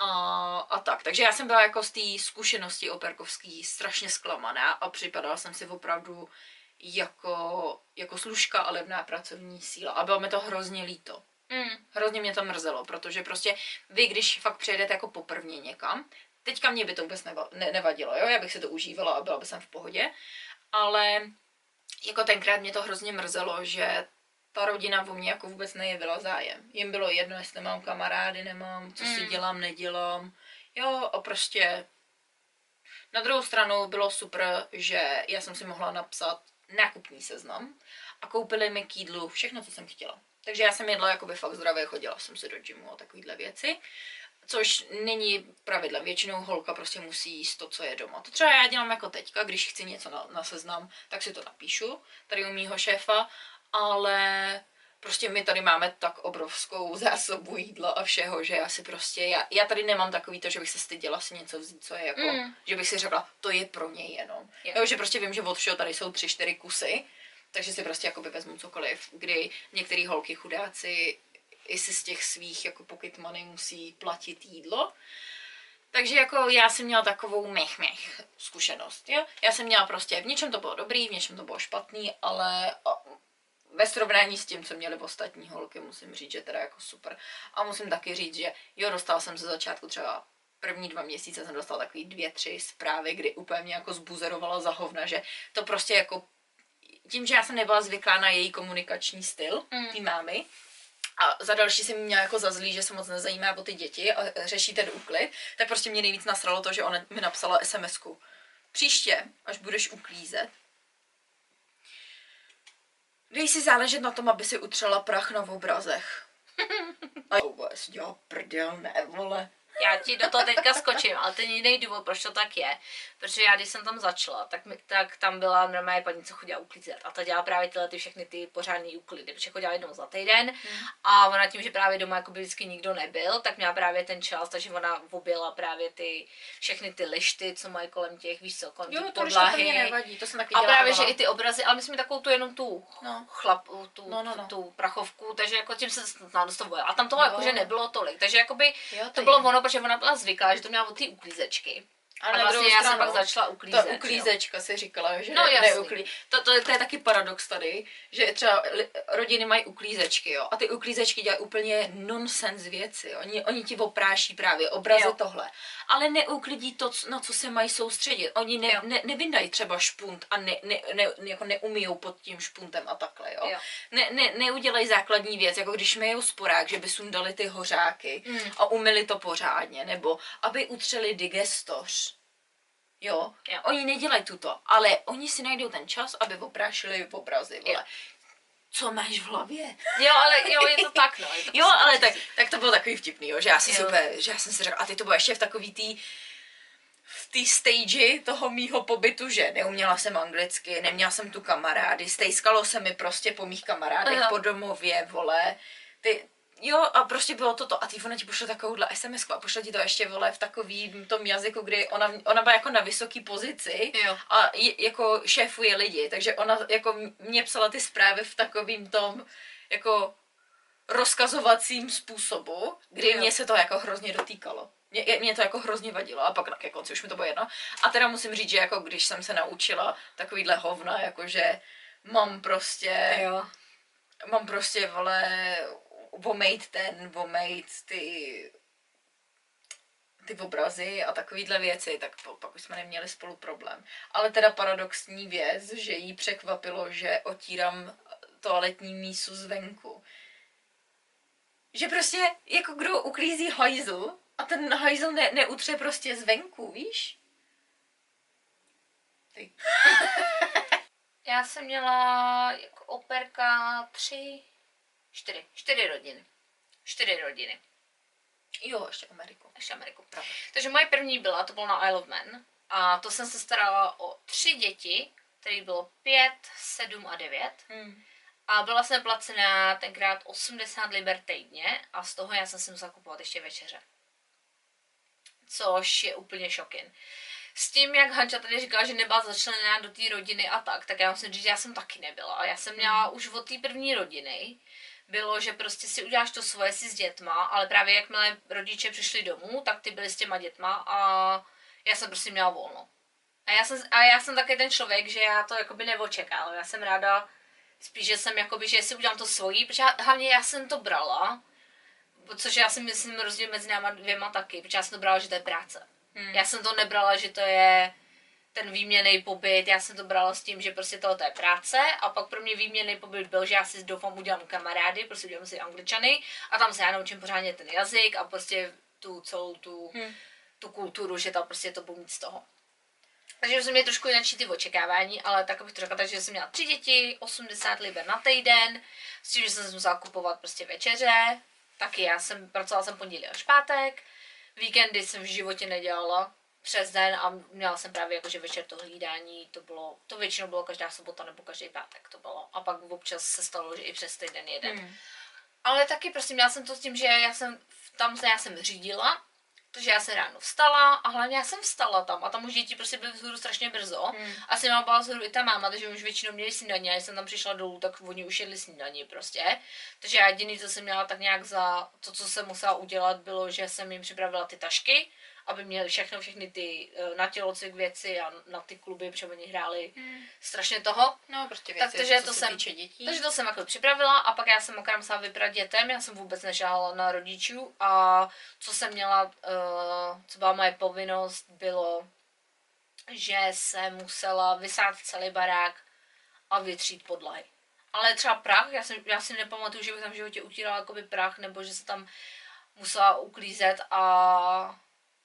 a, a tak. Takže já jsem byla jako z té zkušenosti operkovský strašně zklamaná a připadala jsem si opravdu jako, jako služka a levná pracovní síla. A bylo mi to hrozně líto. Mm. Hrozně mě to mrzelo, protože prostě vy, když fakt přijedete jako poprvně někam, teďka mě by to vůbec neva, ne, nevadilo, jo, já bych si to užívala a byla by jsem v pohodě, ale jako tenkrát mě to hrozně mrzelo, že ta rodina o mě jako vůbec nejevila zájem. Jim bylo jedno, jestli mám kamarády, nemám, co si mm. dělám, nedělám. Jo, a prostě na druhou stranu bylo super, že já jsem si mohla napsat nákupní seznam a koupili mi k jídlu všechno, co jsem chtěla. Takže já jsem jedla jakoby fakt zdravě, chodila jsem si do gymu a takovéhle věci. Což není pravidlem. Většinou holka prostě musí jíst to, co je doma. To třeba já dělám jako teďka, když chci něco na, na seznam, tak si to napíšu tady u mýho šéfa ale prostě my tady máme tak obrovskou zásobu jídla a všeho, že já si prostě, já, já tady nemám takový to, že bych se styděla si něco vzít, co je jako, mm. že bych si řekla, to je pro něj jenom. Yeah. Jo, že prostě vím, že od všeho tady jsou tři, čtyři kusy, takže si prostě jakoby vezmu cokoliv, kdy některé holky chudáci i si z těch svých jako pocket money musí platit jídlo. Takže jako já jsem měla takovou mech mech zkušenost, jo. Já jsem měla prostě, v něčem to bylo dobrý, v něčem to bylo špatný, ale ve srovnání s tím, co měli ostatní holky, musím říct, že teda jako super. A musím taky říct, že jo, dostala jsem ze začátku třeba první dva měsíce jsem dostala takový dvě, tři zprávy, kdy úplně mě jako zbuzerovala za hovna, že to prostě jako tím, že já jsem nebyla zvyklá na její komunikační styl, mm. tý mámy, a za další jsem měla jako za zlý, že se moc nezajímá o ty děti a řeší ten úklid, tak prostě mě nejvíc nasralo to, že ona mi napsala SMS-ku. Příště, až budeš uklízet, Dej si záležet na tom, aby si utřela prach na obrazech. A jo, si dělá prdel, ne, vole já ti do toho teďka skočím, ale ten jiný důvod, proč to tak je, protože já když jsem tam začala, tak, mi, tak tam byla normálně paní, co chodila uklízet a ta dělá právě tyhle ty všechny ty pořádné úklidy, protože chodila jednou za týden hmm. a ona tím, že právě doma jako by vždycky nikdo nebyl, tak měla právě ten čas, takže ona objela právě ty všechny ty lišty, co mají kolem těch, víš co, kolem jo, to podlahy. To nevadí, to jsem taky A právě, že i ty obrazy, ale myslím takovou tu jenom tu no. chlap, tu, no, no, no. tu prachovku, takže jako tím se dostavuje. A tam toho jako, že nebylo tolik, takže jakoby jo, to, to bylo ono, protože ona byla zvyklá, že to měla od té uklízečky. A, a vlastně já jsem pak začala uklízet. Ta uklízečka jo. si říkala, že no, neuklí. To, to, to, je taky paradox tady, že třeba rodiny mají uklízečky, jo, a ty uklízečky dělají úplně nonsens věci, Oni, oni ti opráší právě obrazy jo. tohle, ale neuklidí to, na co se mají soustředit. Oni ne, ne, nevyndají třeba špunt a ne, ne, ne, jako neumijou pod tím špuntem a takhle, jo. jo. Ne, ne, neudělají základní věc, jako když mějou sporák, že by sundali ty hořáky mm. a umili to pořádně, nebo aby utřeli digestoř Jo? jo. Oni nedělají tuto, ale oni si najdou ten čas, aby oprášili obrazy, vole. co máš v hlavě? Jo, ale jo, je to tak, no. Je to Jo, prostě ale tak tak, to bylo takový vtipný, jo, že já jsem úplně, že já jsem si řekla, a ty to bylo ještě v takový tý, v té stage toho mýho pobytu, že neuměla jsem anglicky, neměla jsem tu kamarády, stejskalo se mi prostě po mých kamarádech, Aha. po domově, vole, ty, jo, a prostě bylo toto. A ty ona ti pošle takovouhle SMS a pošle ti to ještě, vole, v takovým tom jazyku, kdy ona, ona byla jako na vysoký pozici Jo. a je, jako šéfuje lidi, takže ona jako mě psala ty zprávy v takovým tom, jako rozkazovacím způsobu, kdy Jo. mě se to jako hrozně dotýkalo. Mě, mě to jako hrozně vadilo a pak na ke konci už mi to bylo jedno. A teda musím říct, že jako když jsem se naučila takovýhle hovna, jakože mám prostě, Jo. mám prostě, vole, vomejt ten, vomejt ty ty obrazy a takovýhle věci, tak pak už jsme neměli spolu problém. Ale teda paradoxní věc, že jí překvapilo, že otírám toaletní mísu zvenku. Že prostě jako kdo uklízí hajzl a ten hajzl ne, neutře prostě zvenku, víš? Ty. Já jsem měla jako operka tři, čtyři, čtyři rodiny. Čtyři rodiny. Jo, ještě Ameriku. Ještě Ameriku. Takže moje první byla, to bylo na Isle of Man. A to jsem se starala o tři děti, kterých bylo pět, sedm a devět. Hmm. A byla jsem placená tenkrát 80 liber týdně a z toho já jsem si musela kupovat ještě večeře. Což je úplně šokin. S tím, jak Hanča tady říkala, že nebyla začleněná do té rodiny a tak, tak já musím říct, že já jsem taky nebyla. Já jsem měla už od té první rodiny, bylo, že prostě si uděláš to svoje si s dětma, ale právě jakmile rodiče přišli domů, tak ty byly s těma dětma a já jsem prostě měla volno. A já jsem, a já jsem taky ten člověk, že já to jakoby neočekala. Já jsem ráda, spíš, že jsem jakoby, že si udělám to svojí, protože já, hlavně já jsem to brala, což já si myslím rozdíl mezi náma dvěma taky, protože já jsem to brala, že to je práce. Hmm. Já jsem to nebrala, že to je ten výměný pobyt, já jsem to brala s tím, že prostě tohle je práce a pak pro mě výměný pobyt byl, že já si doufám udělám kamarády, prostě udělám si angličany a tam se já naučím pořádně ten jazyk a prostě tu celou tu, Hmm. tu kulturu, že tam prostě to budu mít z toho. Takže jsem měla trošku jinak ty očekávání, ale tak bych to řekla, takže jsem měla tři děti, 80 liber na týden, s tím, že jsem musela kupovat prostě večeře, taky já jsem, pracovala jsem pondělí až pátek, víkendy jsem v životě nedělala přes den a měla jsem právě jakože večer to hlídání, to bylo, to většinou bylo každá sobota nebo každý pátek to bylo. A pak občas se stalo, že i přes týden jeden. Hmm. Ale taky prostě měla jsem to s tím, že já jsem tam se já jsem řídila, takže já jsem ráno vstala a hlavně já jsem vstala tam a tam už děti prostě byly vzhůru strašně brzo. Hmm. A jsem byla vzhůru i ta máma, takže už většinou měli snídaně a když jsem tam přišla dolů, tak oni už jedli snídaní prostě. Takže já jediný, co jsem měla tak nějak za to, co jsem musela udělat, bylo, že jsem jim připravila ty tašky, aby měli všechno, všechny ty eh, na tělocvik věci a na ty kluby, protože oni hráli Hmm. strašně toho. No, prostě Tak věci, takže co to se jsem- dětí. Takže to jsem jako připravila a pak já jsem okrát musela vybrat dětem, já jsem vůbec nešáhala na rodičů a co jsem měla, uh, co byla moje povinnost, bylo, že jsem musela vysát celý barák a vytřít podlahy. Ale třeba prach, já, jsem, já si nepamatuju, že bych tam v životě utírala jakoby prach, nebo že se tam musela uklízet a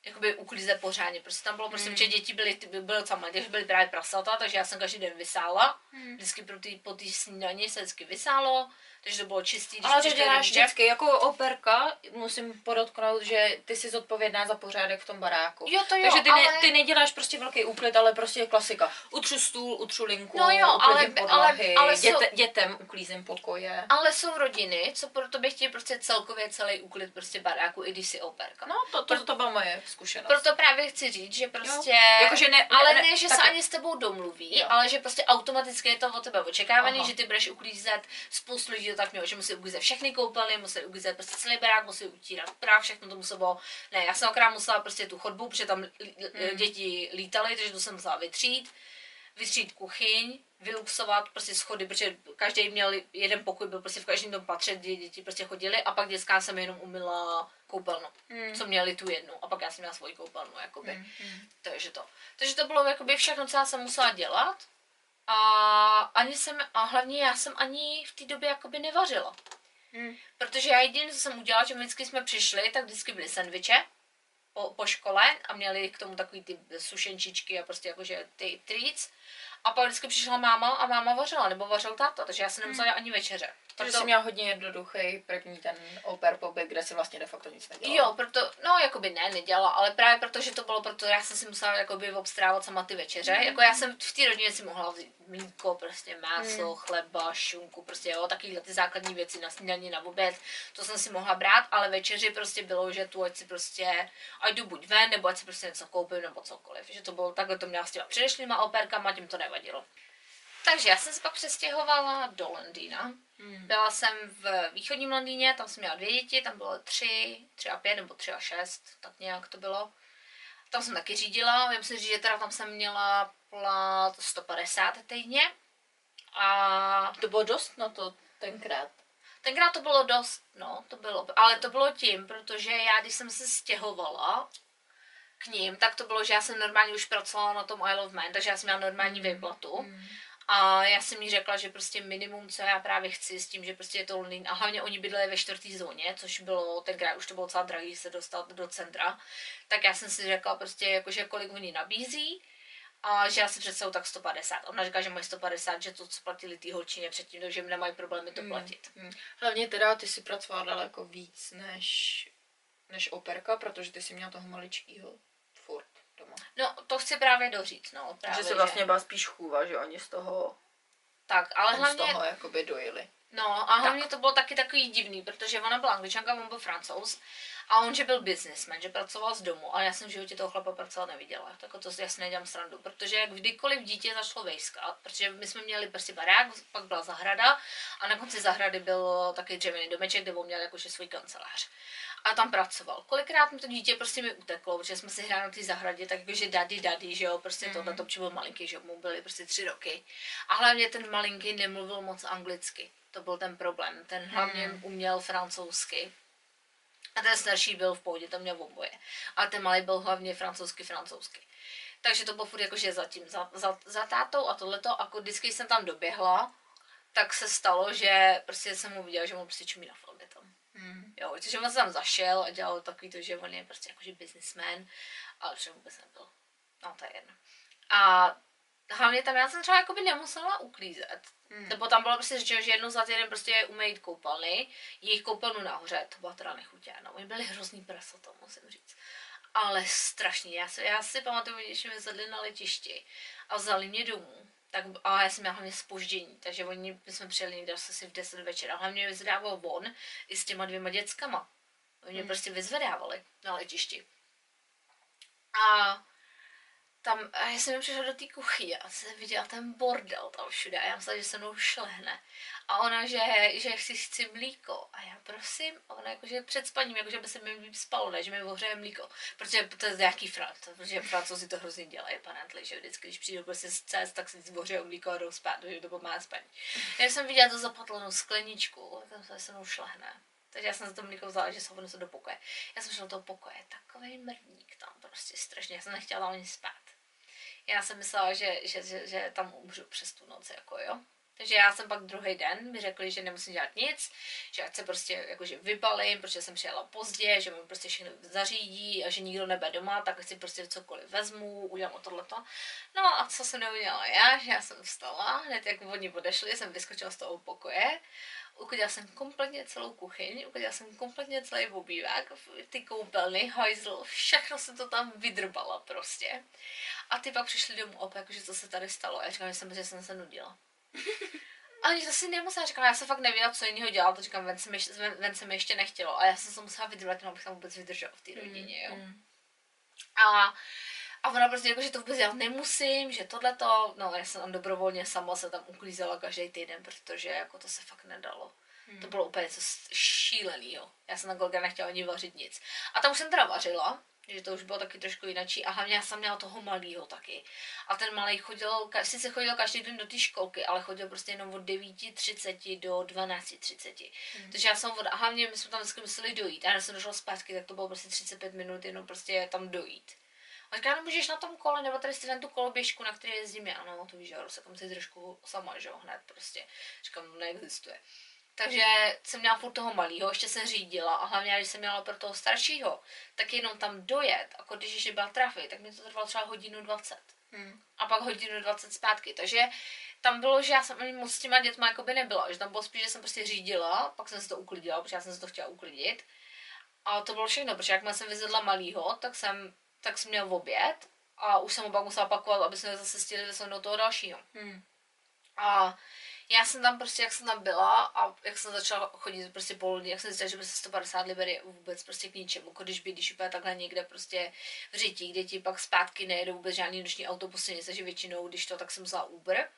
jakoby uklízet pořádně. Prostě tam bylo prostě, Hmm. děti byly, ty- byly malé, takže byly právě prasata, takže já jsem každý den vysála. Hmm. Vždycky pro tý, po té snídani se vždycky vysálo, takže to bylo čistý. když Ale to děláš vždycky, jako operka, musím podotknout, že ty jsi zodpovědná za pořádek v tom baráku. Jo, to jo, Takže ty, ale... ne, ty neděláš prostě velký úklid, ale prostě klasika. Utřu stůl, utřu linku, No jo, ale- podlahy, ale- ale děte, jsou- dětem uklízím pokoje. Ale jsou rodiny, co pro tobě chtějí prostě celkově celý úklid prostě baráku, i když si operka. No, to, to, to byla moje zkušenost. Proto právě chci říct, že prostě... Jakože ne, Ale ne, ne, že tak- se ani s tebou domluví, Jo. ale že prostě automaticky je to od tebe očekávaný, Aha. že ty budeš uklízet, spoustu lidí to tak mělo, že musí uklízet všechny koupelny, musí uklízet prostě celý barák, musí utírat prach, všechno to muselo, ne, já jsem akorát musela prostě tu chodbu, protože tam Hmm. děti lítaly, takže to jsem musela vytřít, vytřít kuchyň, vyluxovat prostě schody, protože každý měl jeden pokoj, byl prostě v každém tom patře, kde děti prostě chodili a pak dětská jsem jenom umila koupelnu, Hmm. co měli tu jednu a pak já jsem měla svoji koupelnu, jakoby. Hmm. Takže to. Takže to bylo jakoby všechno, co já jsem musela dělat. A ani jsem, a hlavně já jsem ani v té době jakoby nevařila. Hmm. Protože já jediné, co jsem udělala, že vždycky jsme přišli, tak vždycky byly sendviče po, po škole a měli k tomu takový ty sušenčičky a prostě jakože ty treats. A pak vždycky přišla máma a máma vařila, nebo vařil táta, takže já jsem nemusela dělat ani večeře. Takže jsi měla hodně jednoduchý první ten oper pobyt, kde si vlastně de facto nic nedělala. Jo, proto, no jakoby ne, nedělala, ale právě protože to bylo, proto já jsem si musela jakoby obstrávat sama ty večeře. Mm. Jako já jsem v té rodině si mohla vzít mlíko, prostě maso, mm. chleba, šunku, prostě jo, takovýhle ty základní věci na snídaní, na oběd, to jsem si mohla brát, ale večeři prostě bylo, že tu ať si prostě, ať jdu buď ven, nebo ať si prostě něco koupím, nebo cokoliv. Že to bylo takhle to měla s těma předešlýma operkama, tím to nevadilo. Takže já jsem se pak přestěhovala do Londýna. Hmm. Byla jsem v východním Londýně, tam jsem měla dvě děti, tam bylo tři, tři a pět nebo tři a šest, tak nějak to bylo. Tam jsem taky řídila, vím si říct, že teda tam jsem měla plat 150 týdně. A to bylo dost na to tenkrát. Tenkrát to bylo dost, no, to bylo, ale to bylo tím, protože já, když jsem se stěhovala k ním, tak to bylo, že já jsem normálně už pracovala na tom Isle of Man, takže já jsem měla normální hmm. výplatu. Mm. A já jsem jí řekla, že prostě minimum, co já právě chci s tím, že prostě je to Londýn a hlavně oni bydleli ve čtvrtý zóně, což bylo tenkrát už to bylo docela drahý se dostat do centra, tak já jsem si řekla prostě jakože kolik oni nabízí a že já si představu tak 150. Ona říká, že mají 150, že to, co platili ty holčině předtím, takže nemají problémy to mm, platit. Mm, mm. Hlavně teda ty si pracovala daleko víc než, než operka, protože ty si měla toho maličkýho doma. No, to chci právě doříct, no. Právě, že se vlastně že... byla spíš chůva, že oni z toho... Tak, ale hlavně... z toho jakoby dojili. No a hlavně tak. to bylo taky takový divný, protože ona byla angličanka, on byl francouz a on, že byl businessman, že pracoval z domu, ale já jsem v životě toho chlapa pracovat neviděla. Tak to jasně nedělám srandu, protože jak kdykoliv dítě začalo vejskat, protože my jsme měli prostě barák, pak byla zahrada a na konci zahrady byl taky dřevěný domeček, kde on měl jakože svůj kancelář a tam pracoval. Kolikrát mi to dítě prostě mi uteklo, protože jsme si hráli na té zahradě, tak jakože daddy, daddy, že jo, prostě mm-hmm. to, na to byl malinký, že mu byly prostě tři roky. A hlavně ten malinký nemluvil moc anglicky. To byl ten problém. Ten hlavně mm. uměl francouzsky. A ten starší byl v pohodě, to měl oboje. A ten malý byl hlavně francouzsky, francouzsky. Takže to bylo furt jakože zatím, za, za, za tátou a tohleto. A vždycky jsem tam doběhla, tak se stalo, že prostě jsem mu viděla, že mu prostě čumí na filmy. Mm. Jo, protože on se tam zašel a dělal takový to, že on je prostě jakože businessman, ale že vůbec nebyl. No, to je jedno. A hlavně tam já jsem třeba jakoby nemusela uklízet. Mm. Nebo tam bylo prostě řečeno, že jednou za týden prostě umejít koupelny, jejich koupelnu nahoře, to byla teda nechutě. No, oni byli hrozný prasa, to musím říct. Ale strašný. Já si, já si pamatuju, když jsme sedli na letišti a vzali mě domů tak, a já jsem měla hlavně spoždění, takže oni, my jsme přijeli někde asi v 10 večer a hlavně vyzvedával on i s těma dvěma dětskama. Oni mě mm. prostě vyzvedávali na letišti. A tam, a já jsem přišla do té kuchyně a jsem viděla ten bordel tam všude a já myslela, že se mnou šlehne. A ona, že, že chci, chci mlíko. A já prosím, a ona jakože před spaním, jakože by se mi líp spalo, ne, že mi ohřeje mlíko. Protože to je nějaký franc, protože francouzi to hrozně dělají, apparently, že vždycky, když přijdu prostě z cest, tak si ohřeje mlíko a jdou spát, že to pomáhá spaní. Já jsem viděla to zapatlenou skleničku, a tam se mnou šlehne. Takže já jsem za to mlíko vzala, že se ho do pokoje. Já jsem šla do toho pokoje, takový mrník tam prostě strašně, já jsem nechtěla ani spát. Já jsem myslela, že, že, že, že tam umřu přes tu noc, jako jo. Takže já jsem pak druhý den mi řekli, že nemusím dělat nic, že ať se prostě jakože vybalím, protože jsem přijela pozdě, že mi prostě všechno zařídí a že nikdo nebude doma, tak si prostě cokoliv vezmu, udělám o tohleto. No a co jsem neudělala já, že já jsem vstala, hned jak oni odešli, jsem vyskočila z toho pokoje, uklidila jsem kompletně celou kuchyň, uklidila jsem kompletně celý obývák, ty koupelny, hajzl, všechno jsem to tam vydrbala prostě. A ty pak přišli domů opět, že co se tady stalo. Já říkám, že jsem, že jsem se nudila. A oni to si nemusela, říkám, já jsem fakt nevěděla, co jiného dělat, to říkám, ven se, mi, ven, ven se mi ještě nechtělo. A já jsem se musela vydrbat, abych tam vůbec vydržela v té mm, rodině, jo. Mm. A a ona prostě jako, že to vůbec dělat nemusím, že tohle to, no já jsem tam dobrovolně sama se tam uklízela každý týden, protože jako to se fakt nedalo. Hmm. To bylo úplně něco šíleného. Já jsem na Golga nechtěla ani vařit nic. A tam už jsem teda vařila, že to už bylo taky trošku jinačí a hlavně já jsem měla toho malého taky. A ten malý chodil, sice chodil každý den do té školky, ale chodil prostě jenom od 9.30 do 12.30. Mm. Takže já jsem od, a hlavně my jsme tam vždycky museli dojít. A já jsem došla zpátky, tak to bylo prostě 35 minut jenom prostě tam dojít. A říká, no můžeš na tom kole, nebo tady si tu koloběžku, na které jezdím já. No, to víš, že se tam si trošku sama, že jo, hned prostě. Říkám, no, neexistuje. Takže jsem měla furt toho malého, ještě se řídila a hlavně, když jsem měla pro toho staršího, tak jenom tam dojet, jako když ještě byla trafy, tak mi to trvalo třeba hodinu 20. Hmm. a pak hodinu 20 zpátky. Takže tam bylo, že já jsem ani moc s těma dětma jako by nebyla, že tam bylo spíš, že jsem prostě řídila, pak jsem si to uklidila, protože já jsem si to chtěla uklidit. A to bylo všechno, protože jakmile jsem vyzvedla malýho, tak jsem, tak jsem měl oběd a už jsem ho pak musela pakovat, aby jsme zase stihli vysunout toho dalšího. Hmm. A já jsem tam prostě, jak jsem tam byla a jak jsem začala chodit prostě po jak jsem zjistila, že prostě 150 liber je vůbec prostě k ničemu, jako když bydlíš úplně takhle někde prostě v řití, kde ti pak zpátky nejedou vůbec žádný noční autobusy, nic, takže většinou, když to, tak jsem vzala Uber,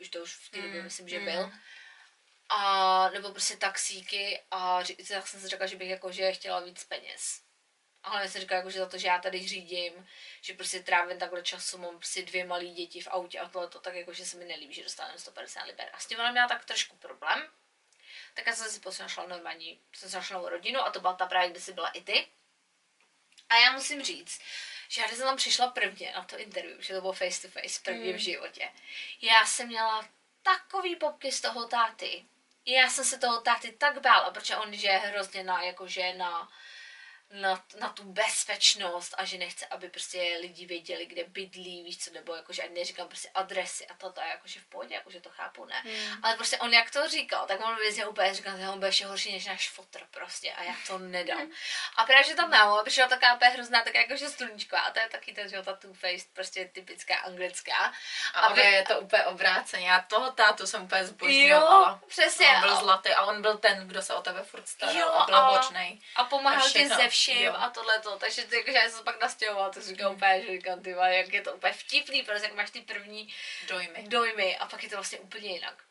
už to už v té době Mm, myslím, že mm. byl. A nebo prostě taxíky a tak jsem si řekla, že bych jako, že chtěla víc peněz. A hlavně jsem říkala, jako, že za to, že já tady řídím, že prostě trávím takhle času, mám prostě dvě malé děti v autě a tohle, tak jako, že se mi nelíbí, že dostávám 150 liber. A s tím ona měla tak trošku problém. Tak já jsem si prostě našla normální, jsem si našla novou rodinu a to byla ta právě, kde jsi byla i ty. A já musím říct, že já když jsem tam přišla prvně na to interview, že to bylo face to face první v Mm. životě, já jsem měla takový popky z toho táty. Já jsem se toho táty tak bála, protože on že je hrozně na, jakože na, na, na tu bezpečnost a že nechce, aby prostě lidi věděli, kde bydlí, víš co, nebo jakože ať neříkám prostě adresy a toto, a jakože v pohodě, jakože to chápu, ne. Hmm. Ale prostě on jak to říkal, tak on vězně úplně říkal, že on bude ještě horší než náš fotr prostě a já to nedám. A právě, že tam máma přišla taková úplně hrozná, tak jakože sluníčková a to je taky ten, že ta two-faced, prostě typická anglická. A vy- on je to úplně obráceně. Já toho tátu jsem úplně zbožňovala. Jo, přesně. On byl A- zlatý a on byl ten, kdo se o tebe furt staral Jo, a byl a-. A pomáhal A ti ze vším jo. a tohleto. Takže ty, jakože já jsem se pak nastěhovala, tak jsem říkala úplně, že říkám, ty jak je to úplně vtipný, protože jak máš ty první Dojmy. dojmy a pak je to vlastně úplně jinak.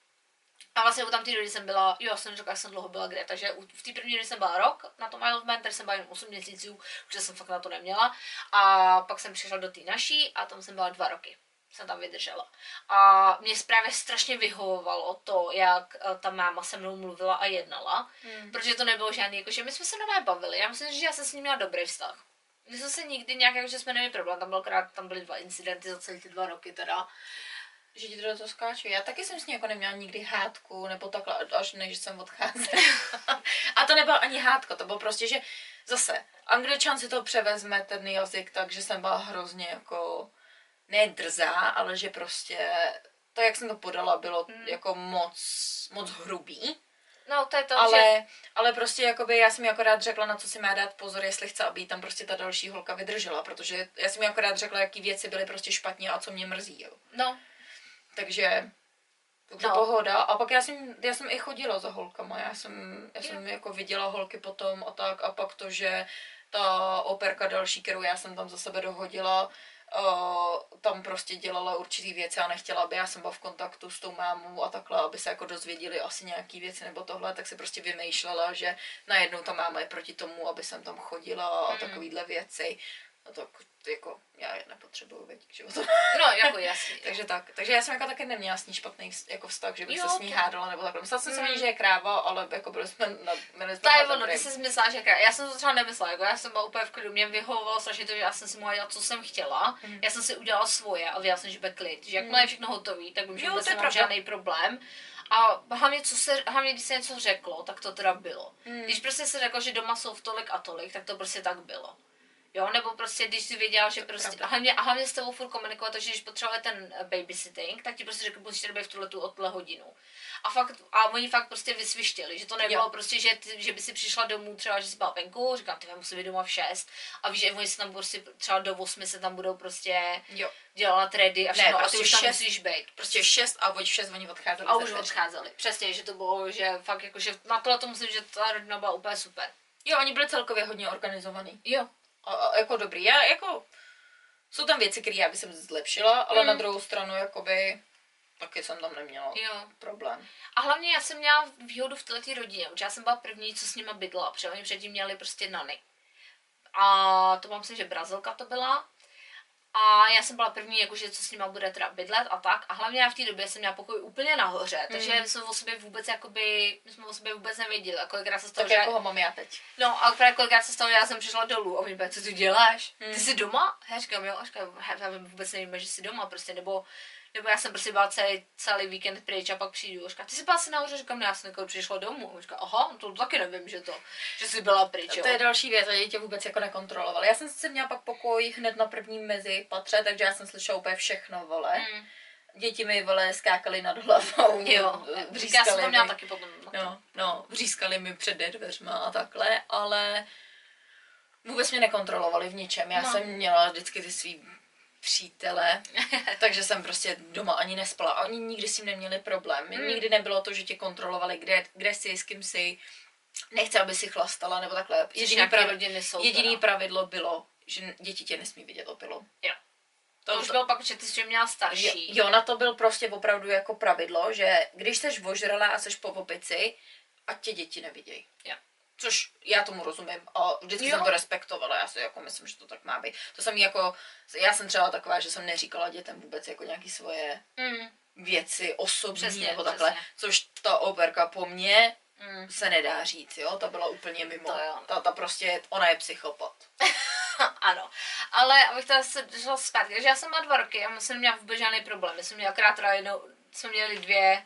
A vlastně u tam té doby jsem byla, jo, jsem řekla, jak jsem dlouho byla kde, takže u- v té první doby jsem byla rok na tom Isle of Man, tady jsem byla jen 8 měsíců, protože jsem fakt na to neměla. A pak jsem přišla do té naší a tam jsem byla dva roky jsem tam vydržela. A mě právě strašně vyhovovalo to, jak eh, ta máma se mnou mluvila a jednala, Hmm. protože to nebylo žádný, jakože my jsme se normálně bavili. Já myslím, že já jsem s ním měla dobrý vztah. My jsme se nikdy nějak, jakože jsme neměli problém, tam, byl krát, tam byly dva incidenty za celé ty dva roky teda. Že ti to do toho skáču. Já taky jsem s ní jako neměla nikdy hádku, nebo takhle, až než jsem odcházela. a to nebylo ani hádko, to bylo prostě, že zase, angličan si to převezme ten jazyk, takže jsem byla hrozně jako, ne drzá, ale že prostě, to jak jsem to podala, bylo Mm. jako moc, moc hrubý. No, to je to, ale, že... ale prostě jakoby já jsem jí akorát řekla, na co si má dát pozor, jestli chce, aby tam prostě ta další holka vydržela, protože já jsem jí akorát řekla, jaký věci byly prostě špatně a co mě mrzí, jo. No, Takže takže No. pohoda. A pak já jsem, já jsem i chodila za holkama. Já jsem, já jsem jako viděla holky potom a tak. A pak to, že ta operka další, kterou já jsem tam za sebe dohodila, uh, tam prostě dělala určitý věci a nechtěla, aby já jsem byla v kontaktu s tou mámou a takhle, aby se jako dozvěděli asi nějaký věci nebo tohle, tak se prostě vymýšlela, že najednou ta máma je proti tomu, aby jsem tam chodila a Mm. takovýhle věci. No tak jako já je nepotřebuju, veď, k životu. no, jako jasný. Takže tak. Takže já jsem jako taky neměla s ní špatný jako vztah, že bych Jo, se s ní to- hádala nebo takhle. Myslela jsem si, Mm. mm. že je kráva, ale jako byli jsme na, To jsme je na ono, ty jsi myslela, že krá... Já jsem to třeba nemyslela, jako já jsem byla úplně v klidu, mě vyhovovalo strašně to, že já jsem si mohla dělat, co jsem chtěla. Mm. Já jsem si udělala svoje a věděla jsem, že bude klid. Že jakmile je všechno hotový, tak vím, že vůbec to je nemám žádný problém. A hlavně, co se, hlavně, když se něco řeklo, tak to teda bylo. Mm. Když prostě se řeklo, že doma jsou v tolik a tolik, tak to prostě tak bylo. Jo, nebo prostě, když jsi věděla, že To prostě, a hlavně, a hlavně s tebou furt komunikovat, takže když potřebuje ten babysitting, tak ti prostě řekl, musíš tady v tuhle tu o tuhle hodinu. A fakt, a oni fakt prostě vysvištěli, že to nebylo Jo. prostě, že, ty, že by si přišla domů třeba, že jsi byla venku, říkám, ty já musím být doma v 6 a víš, že oni se tam prostě třeba do 8 se tam budou prostě Jo. dělat ready a Ne, všechno a prostě ty už tam šest- musíš být. Prostě šest a od šest oni odcházeli. A už čtyř. odcházeli. Přesně, že to bylo, že fakt jako, že na tohle to musím, že ta rodina byla úplně super. Jo, oni byli celkově hodně organizovaný. Jo. A, jako dobrý. Já jako... Jsou tam věci, které já bych zlepšila, ale Mm. na druhou stranu jakoby taky jsem tam neměla Jo. problém. A hlavně já jsem měla výhodu v této rodině, protože já jsem byla první, co s nima bydlela, protože oni předtím měli prostě nany. A to mám si, že Brazilka to byla. A já jsem byla první, jakože co s nima bude teda bydlet a tak. A hlavně já v té době jsem měla pokoj úplně nahoře, takže Mm. my jsme o sobě vůbec jakoby, my jsme o sobě vůbec nevěděli. A kolikrát se stalo, Tak že... jako ho mám já teď. No a právě kolikrát se stalo, že já jsem přišla dolů a oni byli, co tu děláš? Ty Hmm. jsi doma? Já říkám, jo, a říkám, "He, já vůbec nevím, že jsi doma, prostě, nebo Nebo já jsem prostě byla celý, celý víkend pryč a pak přijdu a říká, ty jsi byla asi nahoře, říkám, ne, já jsem jako přišla domů. A říká, aha, to taky nevím, že to, že jsi byla pryč, jo. To je další věc, a dítě vůbec jako nekontroloval. Já jsem si měla pak pokoj hned na prvním mezi patře, takže já jsem slyšela úplně všechno, vole. Mm. Děti mi, vole, skákaly nad hlavou. Jo, říká, jsem to měla mi. taky potom. to. No, no, vřískali mi před dveřma a takhle, ale vůbec mě nekontrolovali v ničem. Já No. jsem měla vždycky ty svý přítele, takže jsem prostě doma ani nespala. Oni nikdy s tím neměli problém. Mm. Nikdy nebylo to, že tě kontrolovali, kde, kde jsi, s kým jsi, nechce, aby si chlastala, nebo takhle. Což Jediný, nějaký prav, rodiny jsou jediný teda. pravidlo bylo, že děti tě nesmí vidět opilu. Jo. To, To, už bylo pak, že ty jsi měla Jo, starší. jo, na to byl prostě opravdu jako pravidlo, že když jsi ožrala a jsi po opici, ať tě děti nevidějí. Jo. Což já tomu rozumím a vždycky Jo. jsem to respektovala, já si jako myslím, že to tak má být. To jsem jako, já jsem třeba taková, že jsem neříkala dětem vůbec jako nějaký svoje Mm. věci osobní Přesně, nebo takhle, přesně. což ta operka po mně Mm. se nedá říct, jo, ta byla úplně mimo. To jo. Ta, ta prostě, ona je psychopat. ano, ale abych teda se držela zpátky, takže já jsem má dva roky a my jsem neměla vůbec žádný problém. My jsme měli akorát jednou, jsme měli dvě,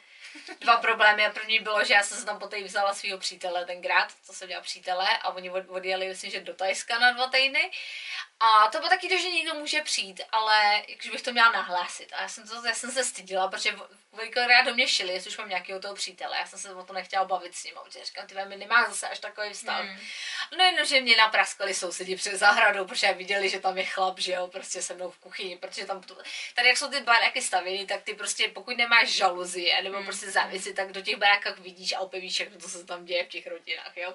dva problémy a první bylo, že já jsem se tam poté vzala svého přítele tenkrát, to jsem měla přítele a oni od, odjeli, myslím, že do Tajska na dva týdny. A to bylo taky to, že někdo může přijít, ale jakože bych to měla nahlásit. A já jsem, to, já jsem se stydila, protože velikrát do mě šili, jestli už mám nějakého toho přítele. Já jsem se o to nechtěla bavit s ním, protože říkám, ty mi nemá zase až takový vztah. Mm. No jenom, že mě napraskali sousedi před zahradou, protože viděli, že tam je chlap, že jo, prostě se mnou v kuchyni, protože tam, to, tady jak jsou ty baráky stavěny, tak ty prostě, pokud nemáš žaluzie nebo Mm. prostě závisy, tak do těch barákách vidíš a opět víš všechno, co se tam děje v těch rodinách, jo.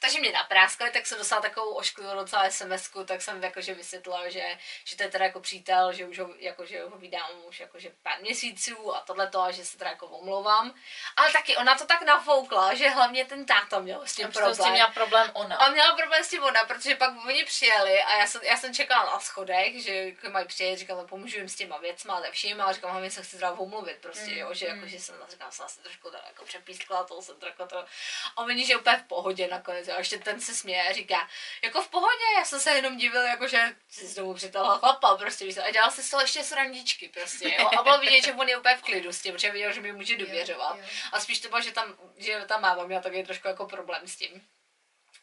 Takže mě napráskali, tak jsem dostala takovou ošklivou docela sms tak jsem jakože vysvětlila, že, že to je teda jako přítel, že už ho, jakože ho vydám už jakože pár měsíců a tohle to, a že se teda jako omlouvám. Ale taky ona to tak nafoukla, že hlavně ten táta měl s tím A prostě s tím problém. měla problém ona. A měla problém s tím ona, protože pak oni přijeli a já jsem, já jsem čekala na schodech, že jako mají přijet, říkám, pomůžu jim s těma věcma a vším a říkám, hlavně se chci teda omluvit prostě, Mm, jo, že, jako, mm. že jsem, říkám, jsem asi trošku teda jako přepískla, to jsem trošku to, a oni, že úplně v pohodě nakonec, jo, a ještě ten se směje a říká, jako v pohodě, já jsem se jenom divil, jako že si z domu přitahla chlapa, prostě, víš a dělal si z toho ještě srandičky, prostě, jo, a bylo vidět, že on je úplně v klidu s tím, protože viděl, že mi může důvěřovat. Jo, jo. A spíš to bylo, že tam, že ta máma měla taky trošku jako problém s tím.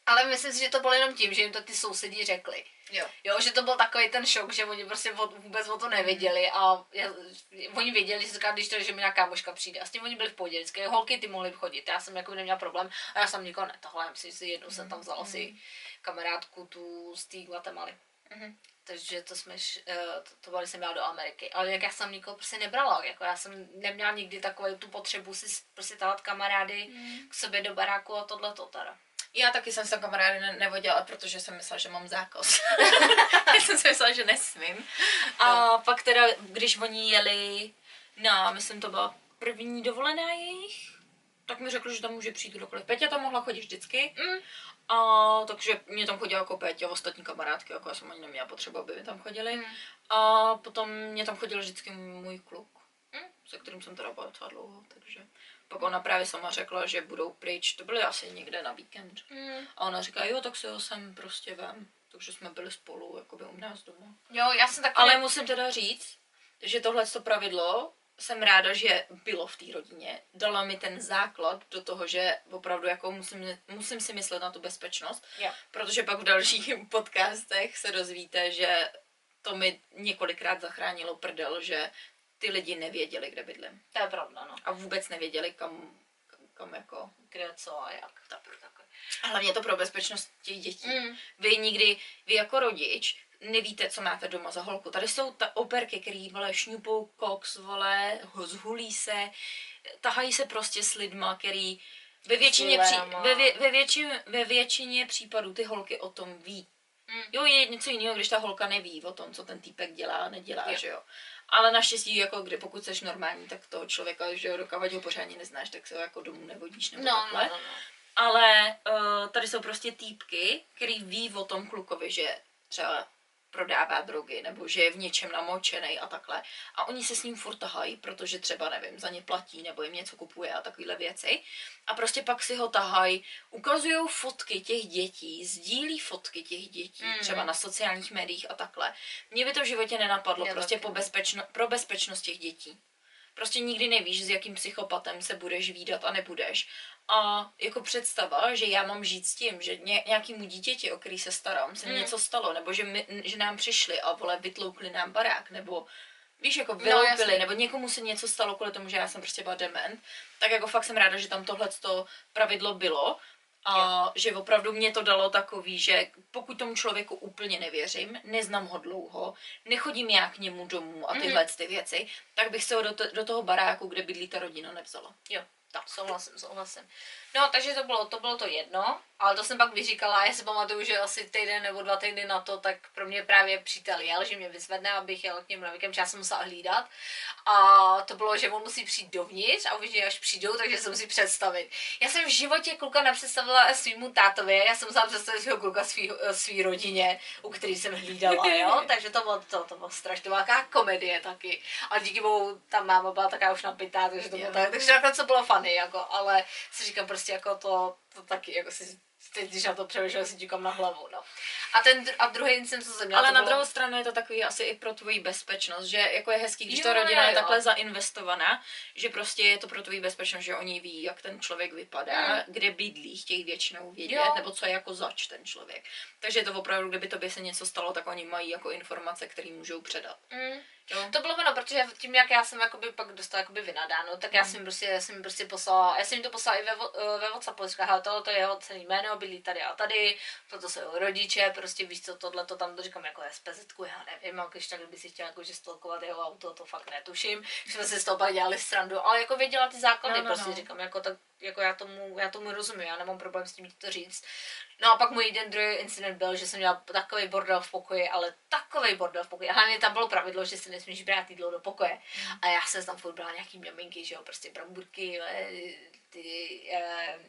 Ale myslím si, že to bylo jenom tím, že jim to ty sousedí řekli. Jo. Jo, že to byl takový ten šok, že oni prostě vůbec o to nevěděli a já, oni věděli, že, říká, když to, že mi nějaká kámoška přijde. A s tím oni byli v pohodě. Vždycky holky ty mohly chodit. Já jsem jako neměla problém a já jsem nikoho netahala. Myslím si, jednou jsem tam vzala si kamarádku tu z té Guatemaly. Mhm. Takže to jsme, eh, to, to když jsem měla do Ameriky. Ale jak já jsem nikoho prostě nebrala, jako já jsem neměla nikdy takovou tu potřebu si prostě tahat kamarády k sobě do baráku a tohle to teda. Já taky jsem se kamarády ne- nevodila, protože jsem myslela, že mám zákaz. Já jsem si myslela, že nesmím. A pak teda, když oni jeli na, myslím to byla první dovolená jejich, tak mi řekl, že tam může přijít kdokoliv. Peťa tam mohla chodit vždycky. Mm. A takže mě tam chodila jako Peťa, ostatní kamarádky, jako já jsem ani neměla potřebu, aby mi tam chodili. Mm. A potom mě tam chodil vždycky můj kluk, Mm. se kterým jsem teda byla docela dlouho, takže pak ona právě sama řekla, že budou pryč, to byly asi někde na víkend. Mm. A ona říká, jo, tak si ho sem prostě vem. Takže jsme byli spolu, jakoby u nás doma. Jo, já jsem taky... Ale musím teda říct, že tohle to pravidlo jsem ráda, že bylo v té rodině. Dala mi ten základ do toho, že opravdu jako musím, musím si myslet na tu bezpečnost, Jo. protože pak v dalších podcastech se dozvíte, že to mi několikrát zachránilo prdel, že ty lidi nevěděli, kde bydlím. To je pravda, no. A vůbec nevěděli, kam, kam jako... Kde, co a jak. Tak, tak. A hlavně to pro bezpečnost těch dětí. Mm. Vy nikdy, vy jako rodič, nevíte, co máte doma za holku. Tady jsou ta operky, který vole šňupou koks, vole, zhulí se, tahají se prostě s lidma, který ve většině, pří, ve, vě, ve, většině, ve většině případů ty holky o tom ví. Mm. Jo, je něco jiného, když ta holka neví o tom, co ten týpek dělá a nedělá, Jo. že jo. Ale naštěstí, jako kdy, pokud jsi normální, tak toho člověka, že jo, dokávat ho pořádně neznáš, tak se ho jako domů nevodíš nebo No, no, takhle. no, no. Ale uh, tady jsou prostě týpky, který ví o tom klukovi, že třeba prodává drogy, nebo že je v něčem namočený a takhle. A oni se s ním furt tahají, protože třeba, nevím, za ně platí, nebo jim něco kupuje a takovéhle věci. A prostě pak si ho tahají, ukazují fotky těch dětí, sdílí fotky těch dětí, mm. třeba na sociálních médiích a takhle. Mně by to v životě nenapadlo, Mě prostě po bezpečno, pro bezpečnost těch dětí. Prostě nikdy nevíš, s jakým psychopatem se budeš výdat a nebudeš. A jako představa, že já mám žít s tím, že ně, nějakému dítěti, o který se starám, se Mm. něco stalo, nebo že, my, že nám přišli a vole vytloukli nám barák, nebo víš, jako No, vyloupili, jasně. nebo někomu se něco stalo kvůli tomu, že já jsem prostě byla dement, tak jako fakt jsem ráda, že tam tohle pravidlo bylo a že opravdu mě to dalo takový, že pokud tomu člověku úplně nevěřím, neznám ho dlouho, nechodím já k němu domů a Mhm. tyhle ty věci, tak bych se ho do, to, do toho baráku, kde bydlí ta rodina, nevzala. Jo, tak souhlasím, souhlasím. No, takže to bylo, to bylo to jedno, ale to jsem pak vyříkala já si pamatuju, že asi týden nebo dva týdny na to, tak pro mě právě přítel jel, že mě vyzvedne, abych jel k němu na víkend, já jsem musela hlídat. A to bylo, že on musí přijít dovnitř a uvidí, až přijdou, takže se musí představit. Já jsem v životě kluka nepředstavila svýmu tátovi, já jsem musela představit svého kluka svý, svý rodině, u který jsem hlídala, jo, takže to bylo, to, to bylo strašně, to komedie taky. A díky bohu ta máma byla taková už napitá, takže to bylo tak, takže nakonec to bylo funny, jako, ale si říkám prostě jako to, to taky, jako si teď, když na to přemýšlím, si díkám na hlavu, no. A ten, a druhý incident, co jsem měla, Ale na bylo, druhou stranu je to takový asi i pro tvoji bezpečnost, že jako je hezký, když Jo, ta rodina jo, je takhle zainvestovaná, že prostě je to pro tvoji bezpečnost, že oni ví, jak ten člověk vypadá, Mm. kde bydlí, chtějí většinou vědět, Jo. nebo co je jako zač ten člověk. Takže je to opravdu, kdyby tobě se něco stalo, tak oni mají jako informace, které můžou předat. Mm. Jo? To bylo ono, protože tím, jak já jsem jakoby pak dostala jakoby vynadáno, tak já jsem jim prostě, já jsem prostě poslala, já jsem jim to poslala i ve, eh, ve Whatsappu, říká, hele, tohle to je jeho celý jméno, bydlí tady a tady, toto jsou jeho rodiče, prostě víš co, tohle to tam to říkám jako SPZ, já nevím, a když tak, kdyby si chtěla jakože stolkovat jeho auto, to fakt netuším, že jsme si z toho pak dělali srandu, ale jako věděla ty základy, No, no, prostě no. říkám, jako tak, jako já tomu, já tomu rozumím, já nemám problém s tím to říct. No a pak můj jeden druhý incident byl, že jsem měla takový bordel v pokoji, ale takový bordel v pokoji. A hlavně tam bylo pravidlo, že si nesmíš brát jídlo do pokoje. A já jsem tam furt brala nějaký mňaminky, že jo, prostě bramburky, ty eh,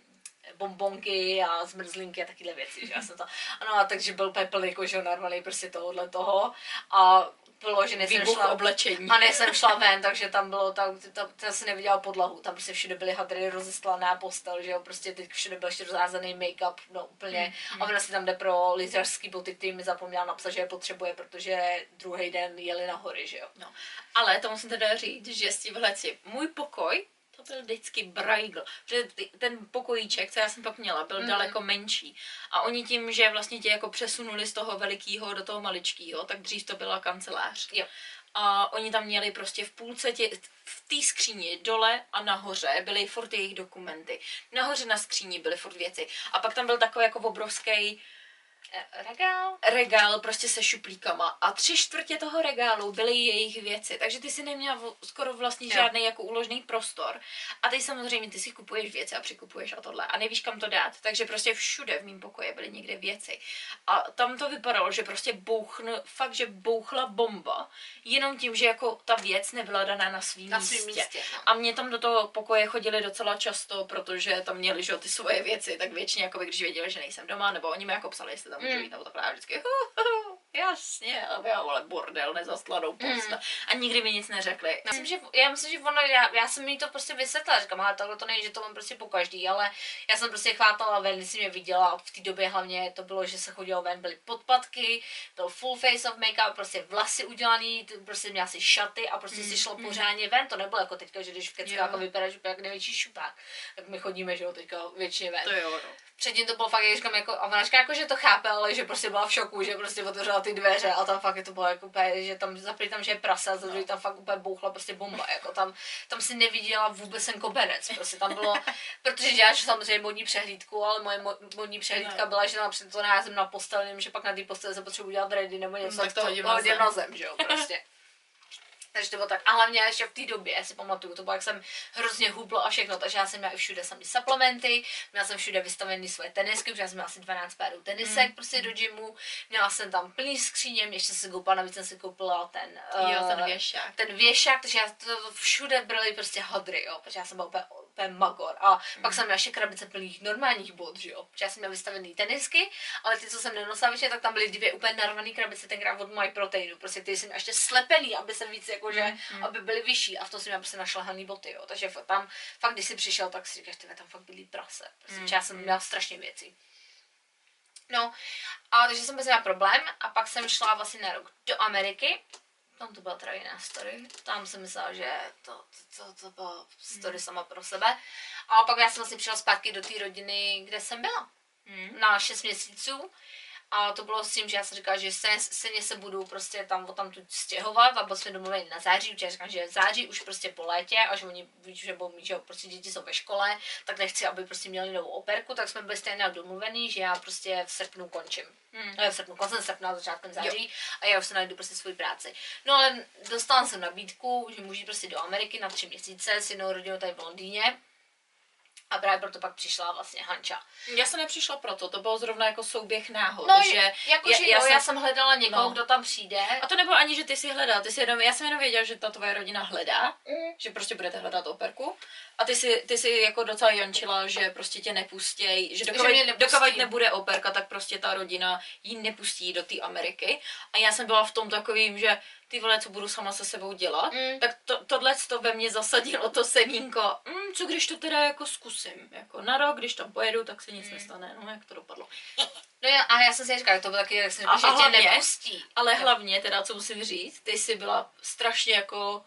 bombonky a zmrzlinky a takovéhle věci, že já jsem to, ano, a takže byl pepel, jako, že jo, normálně prostě tohohle toho a bylo, že nejsem šla, oblečení. a nejsem šla ven, takže tam bylo, tam, tam, tam si neviděla podlahu, tam prostě všude byly hadry, rozestlaná postel, že jo, prostě teď všude byl ještě rozházený make-up, no úplně. Mm, A ona si tam jde pro lyžařský boty, který mi zapomněla napsat, že je potřebuje, protože druhý den jeli na hory, že jo. No. Ale to musím teda říct, že s tímhle můj pokoj, to byl vždycky brajgl. Ten pokojíček, co já jsem pak měla, byl Mhm. mm. daleko menší. A oni tím, že vlastně tě jako přesunuli z toho velikého do toho maličkého, tak dřív to byla kancelář. Jo. A oni tam měli prostě v půlce tě, v té skříni dole a nahoře byly furt jejich dokumenty. Nahoře na skříni byly furt věci. A pak tam byl takový jako obrovský regál? regál prostě se šuplíkama. A tři čtvrtě toho regálu byly jejich věci, takže ty si neměla skoro vlastně žádný jako úložný prostor. A ty samozřejmě ty si kupuješ věci a přikupuješ a tohle. A nevíš kam to dát, takže prostě všude v mém pokoji byly někde věci. A tam to vypadalo, že prostě bouchn, fakt, že bouchla bomba, jenom tím, že jako ta věc nebyla daná na svým Na místě. místě, no. A mě tam do toho pokoje chodili docela často, protože tam měli že, jo, ty svoje věci, tak většině, jako když věděli, že nejsem doma, nebo oni mi jako psali, jestli tam můžu Mm. jít, nebo takhle, a vždycky, hu, hu, jasně, a já, vole, bordel, nezaslanou posta. Mm. A nikdy mi nic neřekli. Myslím, že, já myslím, že ono, já, já jsem jí to prostě vysvětlila, říkám, ale takhle to není, že to mám prostě po každý, ale já jsem prostě chvátala ven, když jsem mě viděla a v té době hlavně to bylo, že se chodilo ven, byly podpatky, byl full face of make-up, prostě vlasy udělaný, prostě měla si šaty a prostě si šlo pořádně ven, to nebylo jako teďka, že když v Jo. keckáku vypadáš úplně jak největší šupák, tak my chodíme, že jo, teďka většině ven. To jo, no. Předtím to bylo fakt, jak říkám, jako, a ona říká, jako, že to chápe, ale že prostě byla v šoku, že prostě otevřela ty dveře a tam fakt je to bylo jako úplně, že tam zaprý tam, že je prasa, za druhý tam fakt úplně bouchla prostě bomba, jako tam, tam si neviděla vůbec ten koberec, prostě tam bylo, protože děláš samozřejmě modní přehlídku, ale moje mo- modní přehlídka No. byla, že například to naházím na postel, nevím, že pak na té posteli se potřebuji dělat ready nebo něco, No, tak to hodím na zem, že jo, prostě. Takže to bylo tak. A hlavně ještě v té době, já si pamatuju, to bylo, jak jsem hrozně hubla a všechno, takže já jsem měla i všude samý suplementy, měla jsem všude vystavený svoje tenisky, protože já jsem měla asi 12 párů tenisek Mm. prostě do gymu, měla jsem tam plný skříně, ještě jsem si koupila, navíc jsem si koupila ten, Jo, ten eh, věšák. ten věšák, takže já to, to všude byly prostě hadry, jo, protože já jsem byla úplně úplně magor. A mm. pak jsem měla ještě krabice plných normálních bod, že jo. Protože já jsem měla vystavený tenisky, ale ty, co jsem nenosila večer, tak tam byly dvě úplně narvané krabice tenkrát od My Proteinu. Prostě ty jsem ještě slepený, aby jsem víc jakože, mm. aby byly vyšší. A v tom jsem měla prostě našlahaný boty, jo. Takže tam fakt, když jsi přišel, tak si říkáš, ty tam fakt byly prase. Prostě, mm. já jsem měla strašně věcí. No, a takže jsem měla problém a pak jsem šla vlastně na rok do Ameriky tam to byla teda jiná story. Tam jsem myslela, že to, to, to, to byla story mm. sama pro sebe. A pak já jsem vlastně přišla zpátky do té rodiny, kde jsem byla. Mm. Na 6 měsíců. A to bylo s tím, že já jsem říkala, že se, se, se budu prostě tam tam tu stěhovat a byl jsme domluveni na září, protože já říkám, že v září už prostě po létě a že oni ví, že, bo, že prostě děti jsou ve škole, tak nechci, aby prostě měli novou operku, tak jsme byli stejně domluvení, že já prostě v srpnu končím. Hmm. v srpnu, koncem srpna, začátkem září jo. a já už se najdu prostě svůj práci. No ale dostala jsem nabídku, že můžu prostě do Ameriky na tři měsíce s jednou rodinou tady v Londýně a právě proto pak přišla vlastně Hanča. Já jsem nepřišla proto, to bylo zrovna jako souběh náhod. No, že jako, já, že já, jo, jsem, já jsem hledala někoho, no. kdo tam přijde. A to nebylo ani, že ty si hledala, ty si jenom, já jsem jenom věděla, že ta tvoje rodina hledá, mm. že prostě budete hledat operku. A ty si, ty si jako docela jančila, že prostě tě nepustěj, že dokud, nebude operka, tak prostě ta rodina ji nepustí do té Ameriky. A já jsem byla v tom takovým, že ty vole, co budu sama se sebou dělat, mm. tak to, tohle to ve mně zasadilo to semínko, mm, co když to teda jako zkusím, jako na rok, když tam pojedu, tak se nic mm. nestane, no jak to dopadlo. No jo, ale já jsem si říkala, to bylo taky, jak jsem říkala, že hlavně, tě nepustí. Ale hlavně, teda co musím říct, ty jsi byla strašně jako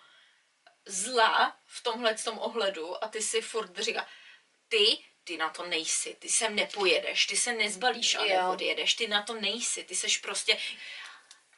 zlá v tomhle tom ohledu a ty si furt říká, ty ty na to nejsi, ty sem nepojedeš, ty se nezbalíš a neodjedeš, ty na to nejsi, ty seš prostě,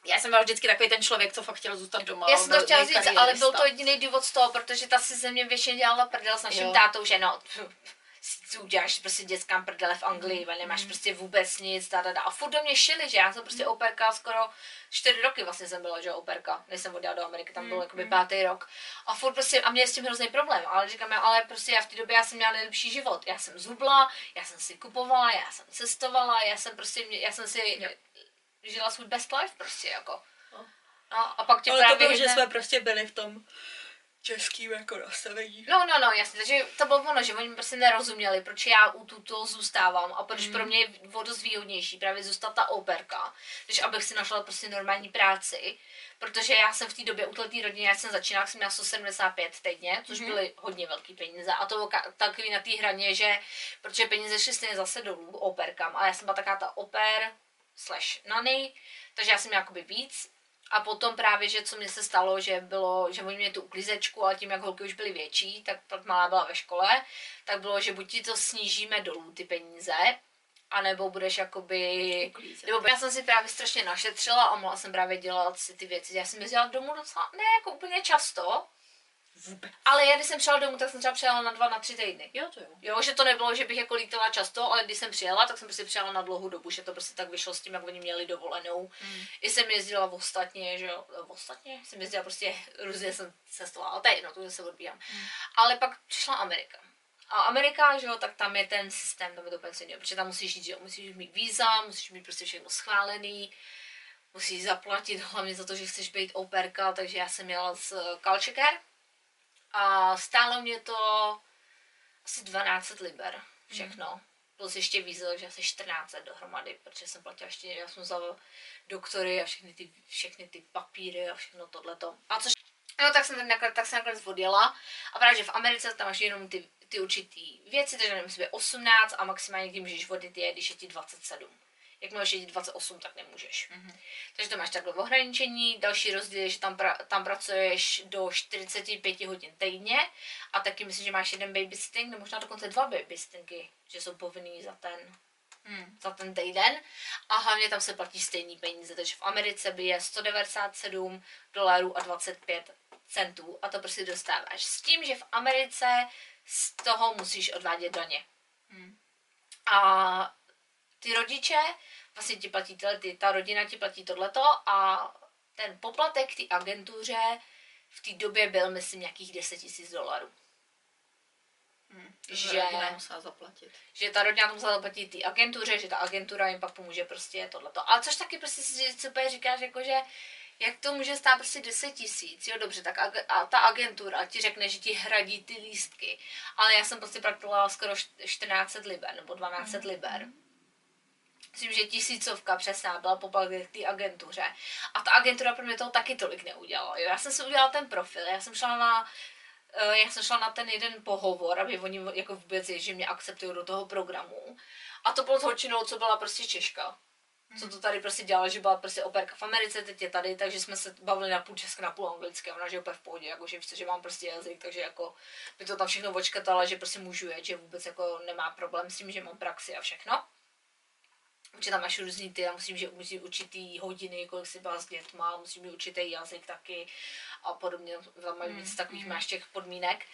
já jsem byl vždycky takový ten člověk, co fakt chtěl zůstat doma. Já jsem to chtěla říct, ale byl to jediný důvod z toho, protože ta si ze mě většině dělala prdel s naším jo. tátou, že no, si uděláš prostě dětskám prdele v Anglii, mm. nemáš mm. prostě vůbec nic, da, da, da. A furt do mě šili, že já jsem prostě mm. operka skoro čtyři roky vlastně jsem byla, že operka, než jsem odjela do Ameriky, tam byl mm. jakoby pátý rok. A furt prostě, a mě s tím hrozný problém, ale říkám, ale prostě já v té době já jsem měla nejlepší život. Já jsem zubla, já jsem si kupovala, já jsem cestovala, já jsem prostě, já jsem si jo žila svůj best life prostě jako. No. no a pak tě Ale právě to bylo, že jsme prostě byli v tom českým jako nastavení. No, no, no, jasně, takže to bylo ono, že oni prostě nerozuměli, proč já u tuto zůstávám a proč mm. pro mě je o dost výhodnější právě zůstat ta operka, než abych si našla prostě normální práci, protože já jsem v té době u té rodině, já jsem začínala, jsem měla 175 týdně, což mm. byly hodně velké peníze a to bylo takový na té hraně, že protože peníze šly stejně zase dolů operkám, ale já jsem byla taká ta oper, slash nanny, takže já jsem měla jakoby víc. A potom právě, že co mi se stalo, že bylo, že oni měli tu uklízečku, ale tím, jak holky už byly větší, tak pak malá byla ve škole, tak bylo, že buď ti to snížíme dolů ty peníze, anebo budeš jakoby... Nebo já jsem si právě strašně našetřila a mohla jsem právě dělat si ty věci. Já jsem jezdila domů docela, ne jako úplně často, Vůbec. Ale já když jsem přijela domů, tak jsem třeba přijela na dva, na tři týdny. Jo, to jo. Jo, že to nebylo, že bych jako lítala často, ale když jsem přijela, tak jsem prostě přijela na dlouhou dobu, že to prostě tak vyšlo s tím, jak oni měli dovolenou. Mm. I jsem jezdila v ostatně, že jo, v ostatně jsem jezdila prostě, různě jsem cestovala, ale to je jedno, to se odbíjám. Mm. Ale pak přišla Amerika. A Amerika, že jo, tak tam je ten systém, tam je to úplně protože tam musíš jít, že jo, musíš mít víza, musíš mít prostě všechno schválený, musíš zaplatit hlavně za to, že chceš být operka, takže já jsem měla z Culture Care, a stálo mě to asi 12 liber, všechno. Mm. Plus ještě víc, takže asi 14 dohromady, protože jsem platila ještě, já jsem vzala doktory a všechny ty, všechny ty papíry a všechno tohleto. A což No, tak jsem, tak, nakonec, tak jsem nakonec odjela a právě, že v Americe tam máš jenom ty, ty určitý věci, takže nevím, 18 a maximálně kdy můžeš vodit je, když je ti 27 jak máš jít 28, tak nemůžeš. Mm-hmm. Takže to máš takhle ohraničení. Další rozdíl je, že tam, pra, tam pracuješ do 45 hodin týdně a taky myslím, že máš jeden babysitting, nebo možná dokonce dva babysittingy, že jsou povinný za ten, mm. za ten týden. A hlavně tam se platí stejný peníze, takže v Americe by je 197 dolarů a 25 centů a to prostě dostáváš. S tím, že v Americe z toho musíš odvádět daně. Mm. A ty rodiče vlastně ti platí tyhle, ty, ta rodina ti platí tohleto a ten poplatek ty agentuře v té době byl, myslím, nějakých 10 tisíc dolarů. Hmm, že, musela zaplatit. že ta rodina to musela zaplatit té agentuře, že ta agentura jim pak pomůže prostě tohleto. Ale což taky prostě si super říkáš, jako že jak to může stát prostě 10 tisíc, jo dobře, tak ag- a ta agentura ti řekne, že ti hradí ty lístky, ale já jsem prostě platila skoro 1400 liber, nebo 1200 mm. liber. Myslím, že tisícovka přesná byla poplatek té agentuře. A ta agentura pro mě toho taky tolik neudělala. Já jsem si udělala ten profil, já jsem šla na eh, já jsem šla na ten jeden pohovor, aby oni jako vůbec je, že mě akceptují do toho programu. A to bylo s holčinou, co byla prostě Češka. Co to tady prostě dělala, že byla prostě operka v Americe, teď je tady, takže jsme se bavili na půl česky, na půl anglicky. Ona že úplně v pohodě, jako, že víš, že mám prostě jazyk, takže jako by to tam všechno očkatala, že prostě můžu jet, že vůbec jako nemá problém s tím, že mám praxi a všechno že tam máš různý ty, já musím, že musím určitý hodiny, kolik si byla s dětma, musím mít určitý jazyk taky a podobně, tam mají víc mm, takových mm. máš těch podmínek.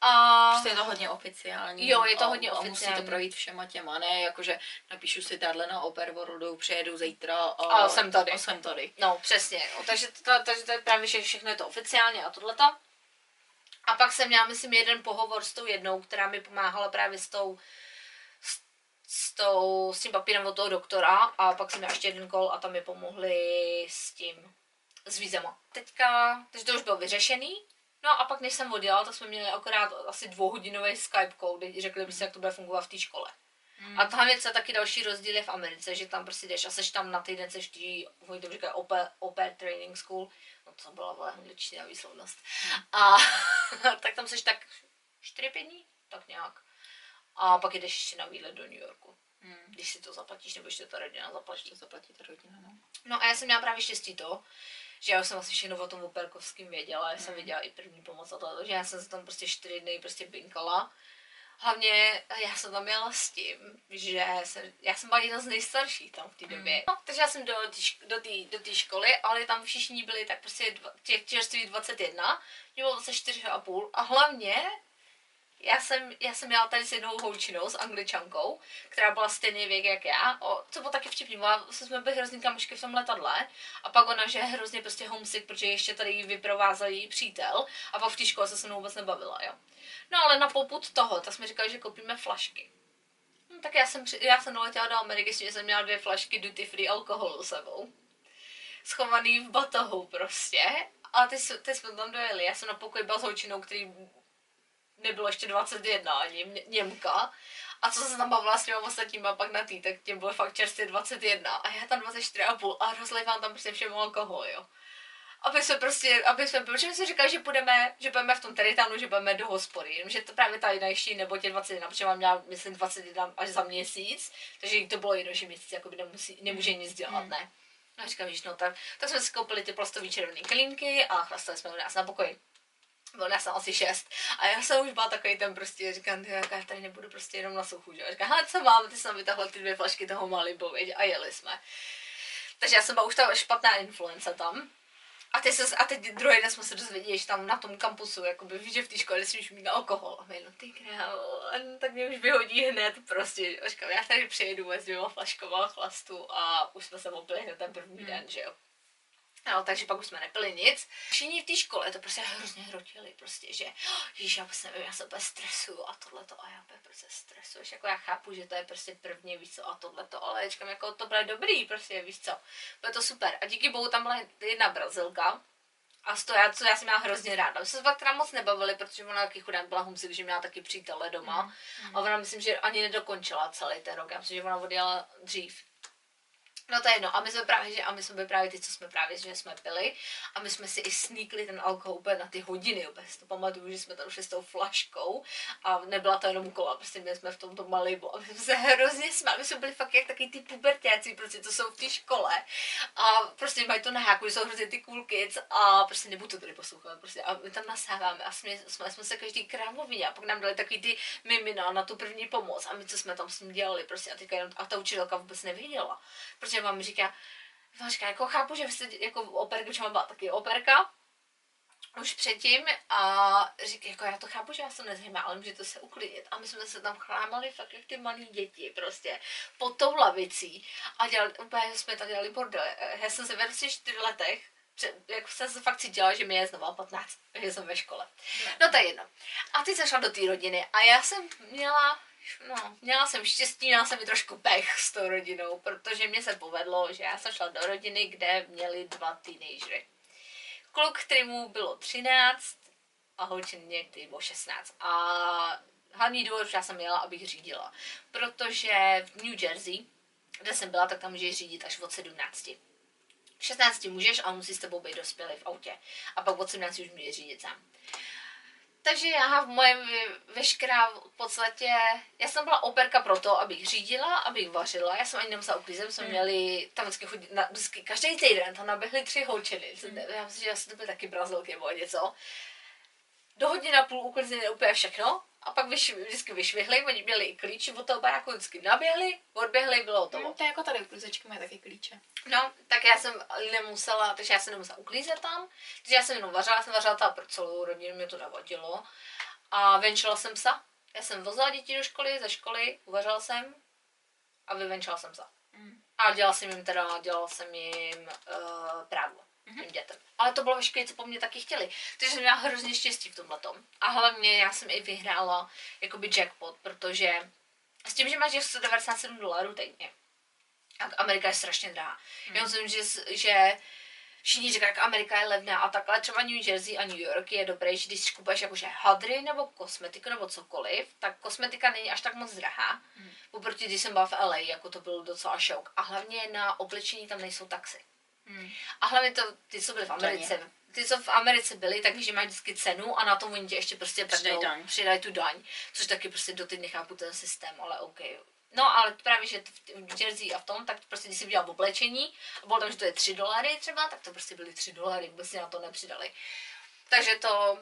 A... Prostě je to hodně oficiální. Jo, je to hodně a, oficiální. A musí to projít všema těma, ne jakože napíšu si tadyhle na Oper Worldu, přijedu zítra a, a jsem tady. A jsem tady. No, přesně. No, takže, to, takže to je právě, že všechno je to oficiálně a tohleto. A pak jsem měla, myslím, jeden pohovor s tou jednou, která mi pomáhala právě s tou s, tou, s tím papírem od toho doktora a pak jsem měla ještě jeden kol a tam mi pomohli s tím, s vízema. Teďka, takže to už bylo vyřešený, No a pak než jsem odjela, tak jsme měli akorát asi dvouhodinový Skype call, kde řekli by si, jak to bude fungovat v té škole. Mm. A tam je taky další rozdíl je v Americe, že tam prostě jdeš a seš tam na týden, seš tí, oni to říkají oper, oper training school, no to byla vole angličtina výslovnost. Mm. A tak tam seš tak 4-5 dní, tak nějak. A pak jdeš ještě na výlet do New Yorku. Hmm. Když si to zaplatíš, nebo ještě ta rodina zaplatí. To zaplatí ta rodina, no. No a já jsem měla právě štěstí to, že já už jsem vlastně všechno o tom operkovským věděla, já jsem hmm. věděla i první pomoc a to, že já jsem se tam prostě čtyři dny prostě binkala. Hlavně já jsem tam měla s tím, že jsem, já jsem byla jedna z nejstarších tam v té době. Hmm. No, takže já jsem do té do tý, do tý školy, ale tam všichni byli tak prostě dva, těch čerstvých 21, mě bylo 24,5 a hlavně já jsem, já jsem měla tady s jednou holčinou, s angličankou, která byla stejný věk jak já. O, co bylo taky vtipný, jsme byli hrozný kamošky v tom letadle a pak ona, že je hrozně prostě homesick, protože ještě tady ji vyprovázel její přítel a pak v té škole se se mnou vůbec nebavila, jo. No ale na poput toho, tak jsme říkali, že koupíme flašky. No, tak já jsem, já jsem doletěla do Ameriky, že jsem měla dvě flašky duty free alkoholu sebou. Schovaný v batohu prostě. A ty, ty jsme tam dojeli. Já jsem na pokoji byla s holčinou, který nebylo ještě 21 ani Němka. A co se tam bavila s těma ostatníma pak na tý, tak těm bylo fakt čerstvě 21 a já tam 24,5 a rozlivám tam prostě všem alkohol, jo. Aby jsme prostě, aby jsme, protože si říkali, že půjdeme, že budeme v tom teritanu, že budeme do hospody, jenomže to právě ta jedna ještě nebo tě 21, protože mám měla, myslím, 21 až za měsíc, takže to bylo jedno, že měsíc jako by nemusí, nemůže nic dělat, mm. ne. No a říkám, víš, no tak, tak jsme si koupili ty plastové červené klínky a chlastali jsme u nás na pokoji byl já jsem asi šest. A já jsem už byla takový ten prostě, říkám, ty, já tady nebudu prostě jenom na suchu, že? A říkám, hele, co mám, ty jsem vytahle ty dvě flašky toho Malibu, a jeli jsme. Takže já jsem byla už ta špatná influence tam. A, ty se, a teď druhý den jsme se dozvěděli, že tam na tom kampusu, jakoby víš, že v té škole už mít alkohol. A my, no ty král, no, tak mě už vyhodí hned prostě. A říkám, já tady přijedu s dvěma flaškama chlastu a už jsme se opili hned ten první hmm. den, že jo. No, takže pak už jsme nepili nic. Všichni v té škole to prostě hrozně hrotili, prostě, že ježiš, já prostě nevím, já se úplně stresuju a tohleto a já úplně prostě stresuješ. Jako já chápu, že to je prostě první, víš co, a tohleto, ale říkám, jako to bude dobrý, prostě, víš co. Bude to super. A díky bohu tam byla jedna Brazilka, a z toho, já, co já jsem měla hrozně ráda. My jsme se fakt teda moc nebavili, protože ona taky chudá byla humsik, že měla taky přítele doma. Mm. A ona myslím, že ani nedokončila celý ten rok. Já myslím, že ona odjela dřív. No to je jedno. A my jsme právě, že, a my jsme byli právě ty, co jsme právě, že jsme pili. A my jsme si i sníkli ten alkohol úplně na ty hodiny. Úplně si to pamatuju, že jsme tam šli s tou flaškou. A nebyla to jenom kola, prostě my jsme v tomto Malibu. A my jsme se hrozně smáli. My jsme byli fakt jak taky ty pubertáci, prostě to jsou v té škole. A prostě mají to na háku, jsou hrozně ty cool kids. A prostě nebudu to tady poslouchat. Prostě. A my tam nasáváme. A jsme, jsme, jsme se každý krámovině. A pak nám dali takový ty mimina na tu první pomoc. A my co jsme tam s ním dělali. Prostě. A, teďka, a ta učitelka vůbec nevěděla. Protože protože vám říká, vám říká, jako chápu, že vy jste jako operka, že mám byla taky operka, už předtím a říká, jako já to chápu, že já jsem nezřejmá, ale můžete se uklidnit. A my jsme se tam chlámali fakt jak ty malí děti, prostě, pod tou lavicí a dělali, úplně jsme tam dělali bordel. Já jsem se ve 4 letech jak jsem se fakt cítila, že mi je znovu 15, že jsem ve škole. No to je jedno. A ty se šla do té rodiny a já jsem měla no, měla jsem štěstí, měla jsem i trošku pech s tou rodinou, protože mě se povedlo, že já jsem šla do rodiny, kde měli dva teenagery. Kluk, který mu bylo 13 a holčině, který bylo 16. A hlavní důvod, že já jsem měla, abych řídila. Protože v New Jersey, kde jsem byla, tak tam můžeš řídit až od 17. V 16 můžeš, ale musí s tebou být dospělý v autě. A pak od 17 už můžeš řídit sám. Takže já v mojem veškerá v podstatě, já jsem byla operka proto, abych řídila, abych vařila, já jsem ani nemusela uklízet, jsme hmm. měli tam vždycky chodit, na, vždycky, každý týden tam naběhly tři holčiny, hmm. já myslím, že asi to byly taky brazilky nebo něco. Do hodiny a půl uklízeli úplně všechno a pak vyš, vždycky vyšvihli, oni měli i klíč od toho baráku, vždycky naběhli, odběhli, bylo to. No, to je jako tady uklízečky mají taky klíče. No, tak já jsem nemusela, takže já jsem nemusela uklízet tam, takže já jsem jenom vařila, jsem vařila tam pro celou rodinu, mě to navodilo. A venčila jsem psa. Já jsem vozila děti do školy, ze školy, uvařila jsem a vyvenčila jsem psa. Mm. A dělala jsem jim teda, dělala jsem jim uh, prádlo mm-hmm. dětem. Ale to bylo veškeré, co po mně taky chtěli. Takže jsem měla hrozně štěstí v tomhle tom. A hlavně já jsem i vyhrála jakoby jackpot, protože s tím, že máš 197 dolarů týdně, a Amerika je strašně drahá. Mm. Já myslím, že, že všichni říkají, jak Amerika je levná a takhle. Třeba New Jersey a New York je dobré, že když kupuješ jakože hadry nebo kosmetiku nebo cokoliv, tak kosmetika není až tak moc drahá. Mm. Oproti, když jsem byla v LA, jako to byl docela šok. A hlavně na oblečení tam nejsou taxi. Hmm. A hlavně to, ty, co byly v Americe, ty, co v Americe byly, tak že mají vždycky cenu a na tom oni tě ještě prostě přidají, daň. přidají tu daň, což taky prostě doteď nechápu ten systém, ale OK. No, ale právě, že v Jersey a v tom, tak prostě když si udělal oblečení a bylo tam, že to je 3 dolary třeba, tak to prostě byly 3 dolary, vůbec si na to nepřidali. Takže to,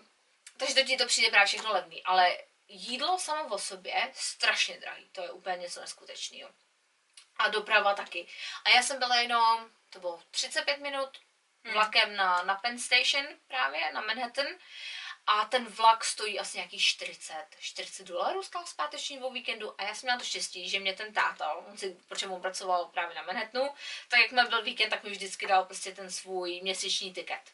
takže to ti to přijde právě všechno levný, ale jídlo samo o sobě strašně drahý, to je úplně něco neskutečného. A doprava taky. A já jsem byla jenom to bylo 35 minut hmm. vlakem na, na Penn Station právě, na Manhattan. A ten vlak stojí asi nějakých 40, 40 dolarů stál zpáteční o víkendu a já jsem měla to štěstí, že mě ten táta, on si, protože on pracoval právě na Manhattanu, tak jak byl víkend, tak mi vždycky dal prostě ten svůj měsíční tiket.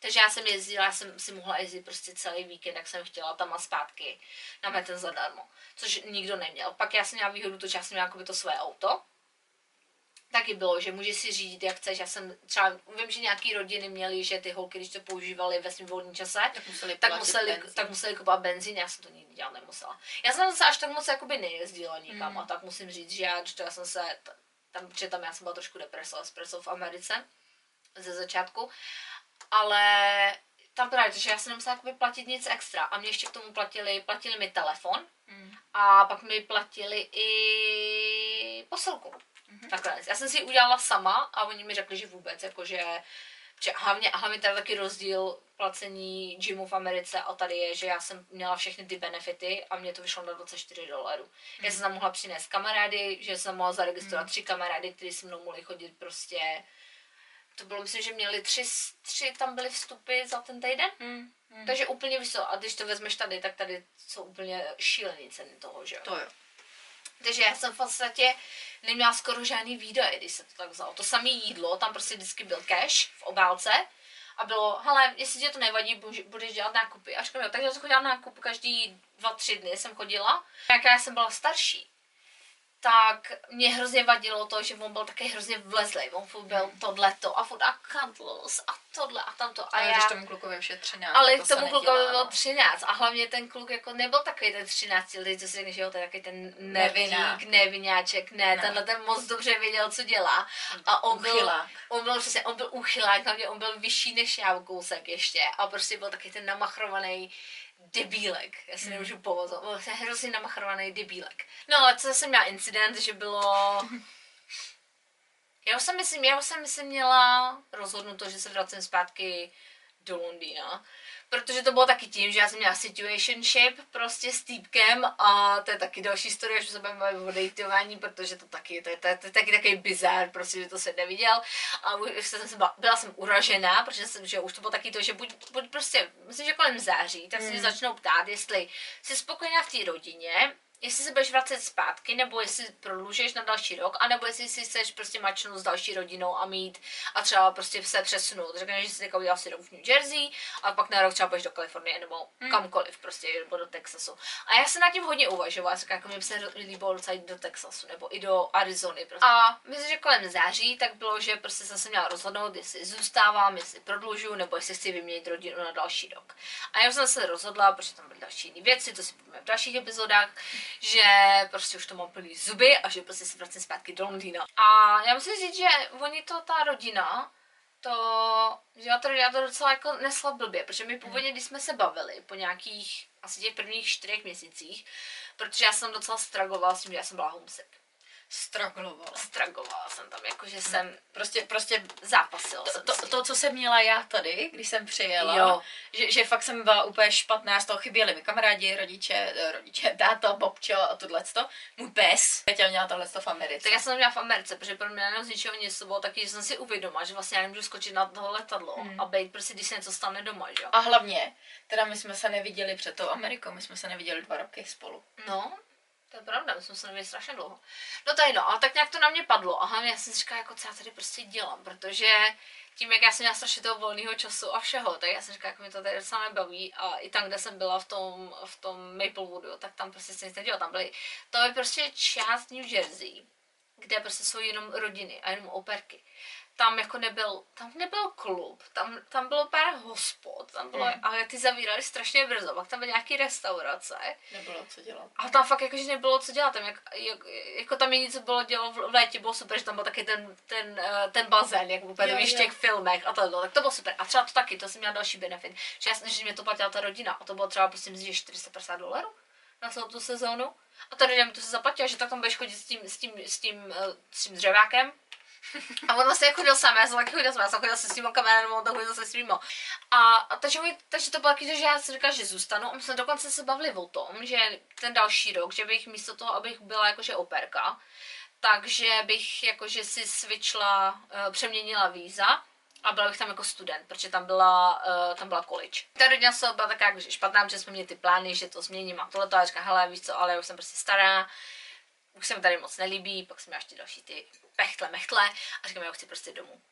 Takže já jsem jezdila, já jsem si mohla jezdit prostě celý víkend, jak jsem chtěla, tam a zpátky na Manhattan zadarmo, což nikdo neměl. Pak já jsem měla výhodu, to, že já jsem měla to své auto, taky bylo, že můžeš si řídit, jak chceš. Já jsem třeba, vím, že nějaký rodiny měly, že ty holky, když to používali ve svém volném čase, tak museli, tak museli, benzín. tak museli kupovat benzín, já jsem to nikdy dělat nemusela. Já jsem se až tak moc jakoby nejezdila nikam mm. a tak musím říct, že já, že já jsem se, tam, protože tam já jsem byla trošku depreso, espresso v Americe ze začátku, ale tam právě, že já jsem nemusela jakoby platit nic extra a mě ještě k tomu platili, platili mi telefon mm. a pak mi platili i posilku. Mm-hmm. Takhle. Já jsem si ji udělala sama a oni mi řekli, že vůbec, jakože že hlavně, hlavně tady taky rozdíl placení gymu v Americe a tady je, že já jsem měla všechny ty benefity a mě to vyšlo na 24 dolarů. Mm. Já jsem tam mohla přinést kamarády, že jsem mohla zaregistrovat mm. tři kamarády, kteří se mnou mohli chodit prostě to bylo, myslím, že měli tři, tři tam byly vstupy za ten týden. Mm. Mm. Takže úplně vysoko. A když to vezmeš tady, tak tady jsou úplně šílený ceny toho, že jo. To jo. Takže já jsem v podstatě neměla skoro žádný výdaje, když se to tak vzalo. To samé jídlo, tam prostě vždycky byl cash v obálce a bylo, hele, jestli ti to nevadí, budeš dělat nákupy. A říkám, jo, takže jsem chodila nákup každý dva, tři dny jsem chodila. Jak já jsem byla starší, tak mě hrozně vadilo to, že on byl taky hrozně vlezlej. On furt byl tohleto a furt a cuddles a tohle a tamto. A ale já, když tomu klukovi už je 13. Ale to tomu klukovi bylo 13 a hlavně ten kluk jako nebyl takový ten 13 letý, co si řekne, že jo, to je takový ten neviník, nevináček, ne, ne, tenhle ten moc dobře věděl, co dělá. A on byl, on byl přesně, on byl uchylák, hlavně on byl vyšší než já v kousek ještě a prostě byl taky ten namachrovaný debílek. Já si nemůžu povozovat. Byl jsem hrozně namachrovaný debílek. No ale co jsem měla incident, že bylo... Já už jsem myslím, já už jsem myslím měla rozhodnuto, že se vracím zpátky do Londýna protože to bylo taky tím, že já jsem měla situationship prostě s týpkem a to je taky další historie, že se bavit o dejtování, protože to taky, to je, to, je, to je taky takový bizár, prostě, že to se neviděl a jsem se byla, byla jsem uražená, protože jsem, že už to bylo taky to, že buď, buď prostě, myslím, že kolem září, tak se mm. začnou ptát, jestli jsi spokojená v té rodině, jestli se budeš vracet zpátky, nebo jestli prodlužuješ na další rok, anebo jestli si chceš prostě mačnout s další rodinou a mít a třeba prostě se přesunout. Řekneš, že si teďka udělal si rok v New Jersey a pak na rok třeba půjdeš do Kalifornie nebo hmm. kamkoliv prostě, nebo do Texasu. A já jsem nad tím hodně uvažovala, říkám, jako mi by se líbilo docela jít do Texasu nebo i do Arizony. Prostě. A myslím, že kolem září tak bylo, že prostě jsem se měla rozhodnout, jestli zůstávám, jestli prodlužu, nebo jestli chci vyměnit rodinu na další rok. A já jsem se rozhodla, protože tam byly další věci, to si povíme v dalších epizodách, že prostě už to mám plný zuby a že prostě se vracím zpátky do Londýna. A já musím říct, že oni to, ta rodina, to, že já to, já to docela jako nesla blbě, protože my původně, když jsme se bavili po nějakých, asi těch prvních čtyřech měsících, protože já jsem docela stragovala s tím, že já jsem byla homesick. Straglovala. Stragovala jsem tam, jakože jsem Prostě, prostě zápasila to, jsem to, to, co jsem měla já tady, když jsem přijela, Jo. že, že fakt jsem byla úplně špatná, z toho chyběli mi kamarádi, rodiče, rodiče, táta, bobčo a tohleto. Můj pes, Peťa měla tohleto v Americe. Tak já jsem měla v Americe, protože pro mě z ničeho nic to bylo taky, že jsem si uvědomila, že vlastně já nemůžu skočit na tohle letadlo Hmm. a být prostě, když se něco stane doma, že jo. A hlavně, teda my jsme se neviděli před tou Amerikou, my jsme se neviděli dva roky spolu. No, to je pravda, my jsme se nevěděli strašně dlouho. No tady no, ale tak nějak to na mě padlo a hlavně já jsem si říkala, jako co já tady prostě dělám, protože tím, jak já jsem měla strašně toho volného času a všeho, tak já jsem říkala, jako mi to tady docela nebaví a i tam, kde jsem byla v tom, v tom Maplewoodu, tak tam prostě se nic nedělo, tam byly, to je prostě část New Jersey, kde prostě jsou jenom rodiny a jenom operky. Tam jako nebyl, tam nebyl klub, tam, tam bylo pár hospod, tam bylo, Mm. ale ty zavírali strašně brzo, pak tam byly nějaký restaurace, Nebylo co dělat. a tam fakt jakože nebylo co dělat, tam jak, jak, jako tam jediné, co bylo dělo v létě, bylo super, že tam byl taky ten, ten, eh, ten bazén, jak úplně to víš v těch filmech a tohle, tak to bylo super. A třeba to taky, to jsem měla další benefit, že já že mě to platila ta rodina a to bylo třeba prostě myslím, že 450 dolarů na celou tu sezónu. A ta rodina mi to se zaplatila, že tak tam budeš chodit s tím, s tím, s tím, eh, s tím dřevákem. A on vlastně chodil sám, já jsem taky chodil sám, já jsem chodil se svýma kamarádama, on chodil se svýma. A, takže, mi, takže to bylo taky, že já si říkala, že zůstanu. A my jsme dokonce se bavili o tom, že ten další rok, že bych místo toho, abych byla jakože operka, takže bych jakože si switchla, uh, přeměnila víza a byla bych tam jako student, protože tam byla, uh, tam byla college. Ta rodina se byla taková jakože špatná, protože jsme měli ty plány, že to změním a tohle, a říkám, hele, víš co, ale já už jsem prostě stará, už se mi tady moc nelíbí, pak měla ještě další ty pechtle, mechtle a říkám, já chci prostě domů.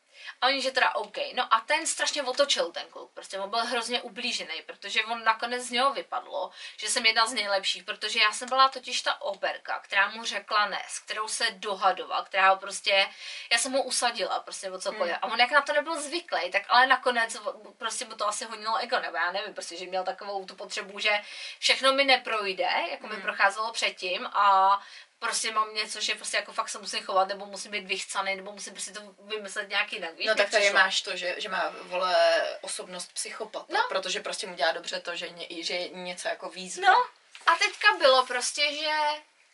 A oni, že teda OK. No a ten strašně otočil ten kluk, prostě on byl hrozně ublížený, protože on nakonec z něho vypadlo, že jsem jedna z nejlepších, protože já jsem byla totiž ta operka, která mu řekla ne, s kterou se dohadoval, která ho prostě, já jsem ho usadila prostě nebo cokoliv. A on jak na to nebyl zvyklý, tak ale nakonec prostě mu to asi honilo ego, nebo já nevím, prostě, že měl takovou tu potřebu, že všechno mi neprojde, jako mi procházelo předtím a prostě mám něco, že prostě jako fakt se musím chovat, nebo musím být vychcaný, nebo musím prostě to vymyslet nějak jinak. Víš, No tak tady přišlo. máš to, že, že má vole osobnost psychopata, No. protože prostě mu dělá dobře to, že, ně, že je něco jako výzva. No, a teďka bylo prostě, že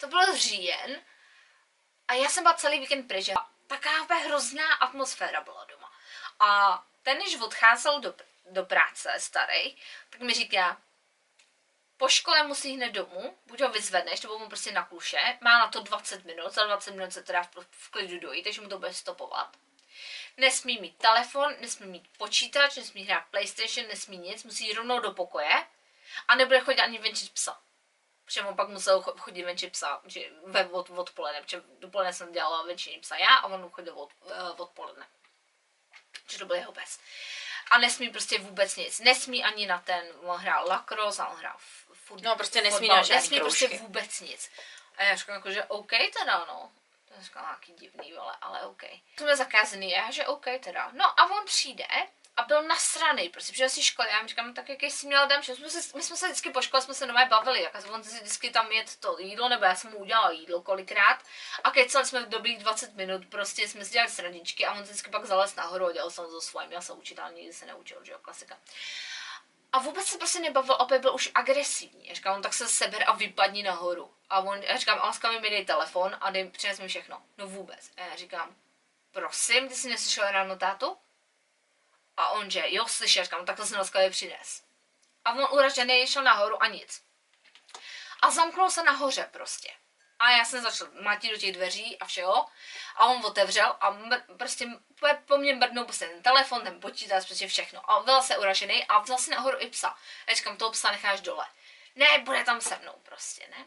to bylo říjen a já jsem byla celý víkend pryč. Taká hrozná atmosféra byla doma. A ten, když odcházel do, do práce, starý, tak mi říká, po škole musí hned domů, buď ho vyzvedneš, nebo mu prostě na kuše, má na to 20 minut, za 20 minut se teda v, klidu dojít, takže mu to bude stopovat. Nesmí mít telefon, nesmí mít počítač, nesmí hrát PlayStation, nesmí nic, musí jít rovnou do pokoje a nebude chodit ani venčit psa. Protože on pak musel cho- chodit venčit psa, že ve od, odpoledne, protože dopoledne jsem dělala venčení psa já a on chodil od, uh, odpoledne. Že to byl jeho pes. A nesmí prostě vůbec nic. Nesmí ani na ten, on hrál lacrosse on hrál f- fut, No, prostě nesmí na Nesmí prostě vůbec nic. A já říkám jako, že OK teda, no. To je říkám nějaký divný, vole, ale OK. To bylo zakázaný, já, že OK teda. No a on přijde a byl nasraný, prostě přijel si školy, já mu říkám, tak jaký jsi měl den, že jsme se, my jsme se vždycky po škole jsme se nové bavili, jak on si vždycky tam jet to jídlo, nebo já jsem mu udělala jídlo kolikrát a kecali jsme v dobrých 20 minut, prostě jsme si dělali srandičky a on vždycky pak zalez nahoru a dělal jsem to svoje, měl se učit, ale nikdy se neučil, že jo, klasika. A vůbec se prostě nebavil, opět byl už agresivní. Já říkám, on tak se seber a vypadni nahoru. A on, já říkám, a laskavě mi dej telefon a dej, přines mi všechno. No vůbec. A já říkám, prosím, ty jsi neslyšel ráno tátu? A on, že jo, slyšel, říkám, tak to jsem laskavě přines. A on uražený šel nahoru a nic. A zamknul se nahoře prostě. A já jsem začal mlátit do těch dveří a všeho. A on otevřel a mr- prostě po, mně mrdnul prostě ten telefon, ten počítač, prostě všechno. A byl se uražený a vzal si nahoru i psa. Já říkám, toho psa necháš dole. Ne, bude tam se mnou prostě, ne?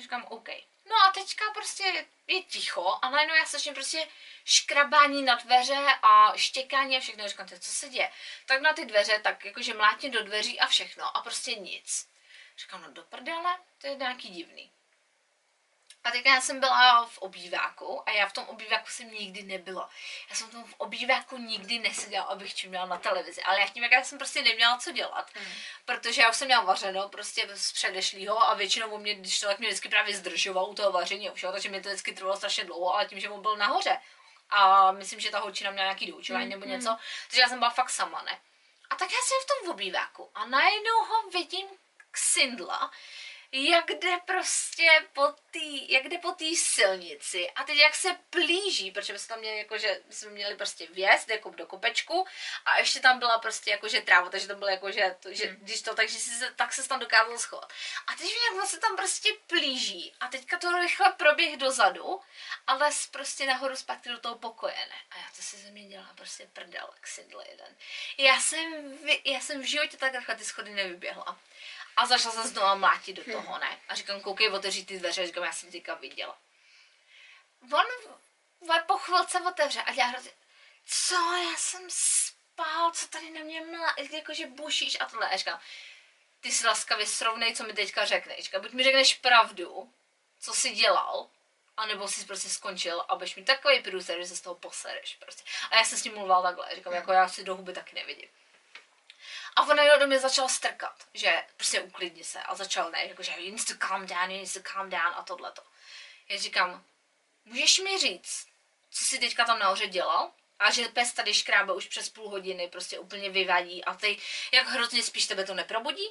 Říkám, OK. No a teďka prostě je ticho a najednou já slyším prostě škrabání na dveře a štěkání a všechno. Říkám, co se děje? Tak na ty dveře, tak jakože mlátím do dveří a všechno a prostě nic. Říkám, no do prdele, to je nějaký divný. A teď já jsem byla v obýváku a já v tom obýváku jsem nikdy nebyla. Já jsem v tom obýváku nikdy neseděla, abych čuměla na televizi. Ale já tím, jak já jsem prostě neměla co dělat, mm. protože já už jsem měla vařeno prostě z předešlého a většinou u mě, když to tak mě vždycky právě zdržoval u toho vaření všeho, takže mi to vždycky trvalo strašně dlouho, ale tím, že mu byl nahoře. A myslím, že ta holčina měla nějaký doučování mm. nebo něco, takže já jsem byla fakt sama, ne? A tak já jsem v tom obýváku a najednou ho vidím k Sindla, jak jde prostě po té, jak jde po té silnici a teď jak se plíží, protože jsme tam měli jako, že jsme měli prostě vjezd jako do kopečku a ještě tam byla prostě jako, že tráva, takže to bylo jako, že, to, že hmm. když to, takže si se, tak se tam dokázal schovat. A teď jak se tam prostě plíží a teďka to rychle proběh dozadu a les prostě nahoru zpátky do toho pokoje, ne? A já to si ze mě dělala prostě prdel, jak jeden. Já jsem, já jsem v životě tak rychle ty schody nevyběhla. A začala se znovu mlátit do toho, ne? A říkám, koukej, otevřít ty dveře, říkám, já jsem teďka viděla. On po chvilce otevře a dělá hrozně, co, já jsem spál, co tady na mě mlá, jakože bušíš a tohle. A říkám, ty si laskavě srovnej, co mi teďka řekneš. Buď mi řekneš pravdu, co jsi dělal, anebo jsi prostě skončil a budeš mi takový průser, že se z toho posereš. Prostě. A já jsem s ním mluvila takhle, říkám, jako já si do huby taky nevidím. A on do mě začal strkat, že prostě uklidni se a začal ne, jako že you need to calm down, you need to calm down a tohleto. Já říkám, můžeš mi říct, co jsi teďka tam nahoře dělal? A že pes tady škrábe už přes půl hodiny, prostě úplně vyvadí a ty, jak hrozně spíš tebe to neprobudí?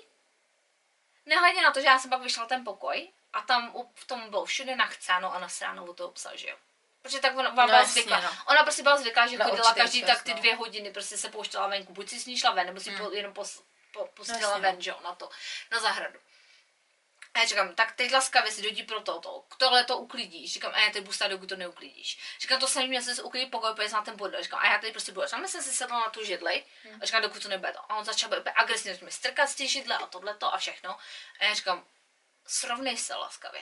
Nehledě na to, že já jsem pak vyšla ten pokoj a tam v tom bylo všude nachcáno a nasráno o toho psa, že jo. Protože tak ona, ona no, byla zvyklá. No. Ona prostě byla zvyklá, že chodila každý tak ty no. dvě hodiny, prostě se pouštěla venku. Buď si s ní šla ven, nebo si hmm. po, jenom pos, po, pustila no, ven, že jo, na to, na zahradu. A já říkám, tak teď laskavě si dojdi pro toto, tohle to uklidíš. Říkám, a já teď budu stát, dokud to neuklidíš. Říkám, to se mě se uklidí pokoj, pojď na ten podle. Říkám, a já teď prostě budu. A jsem si sedla na tu židli a říkám, dokud to nebude to. A on začal být agresivně mi strkat z té židle a tohle to a všechno. A já říkám, srovnej se laskavě.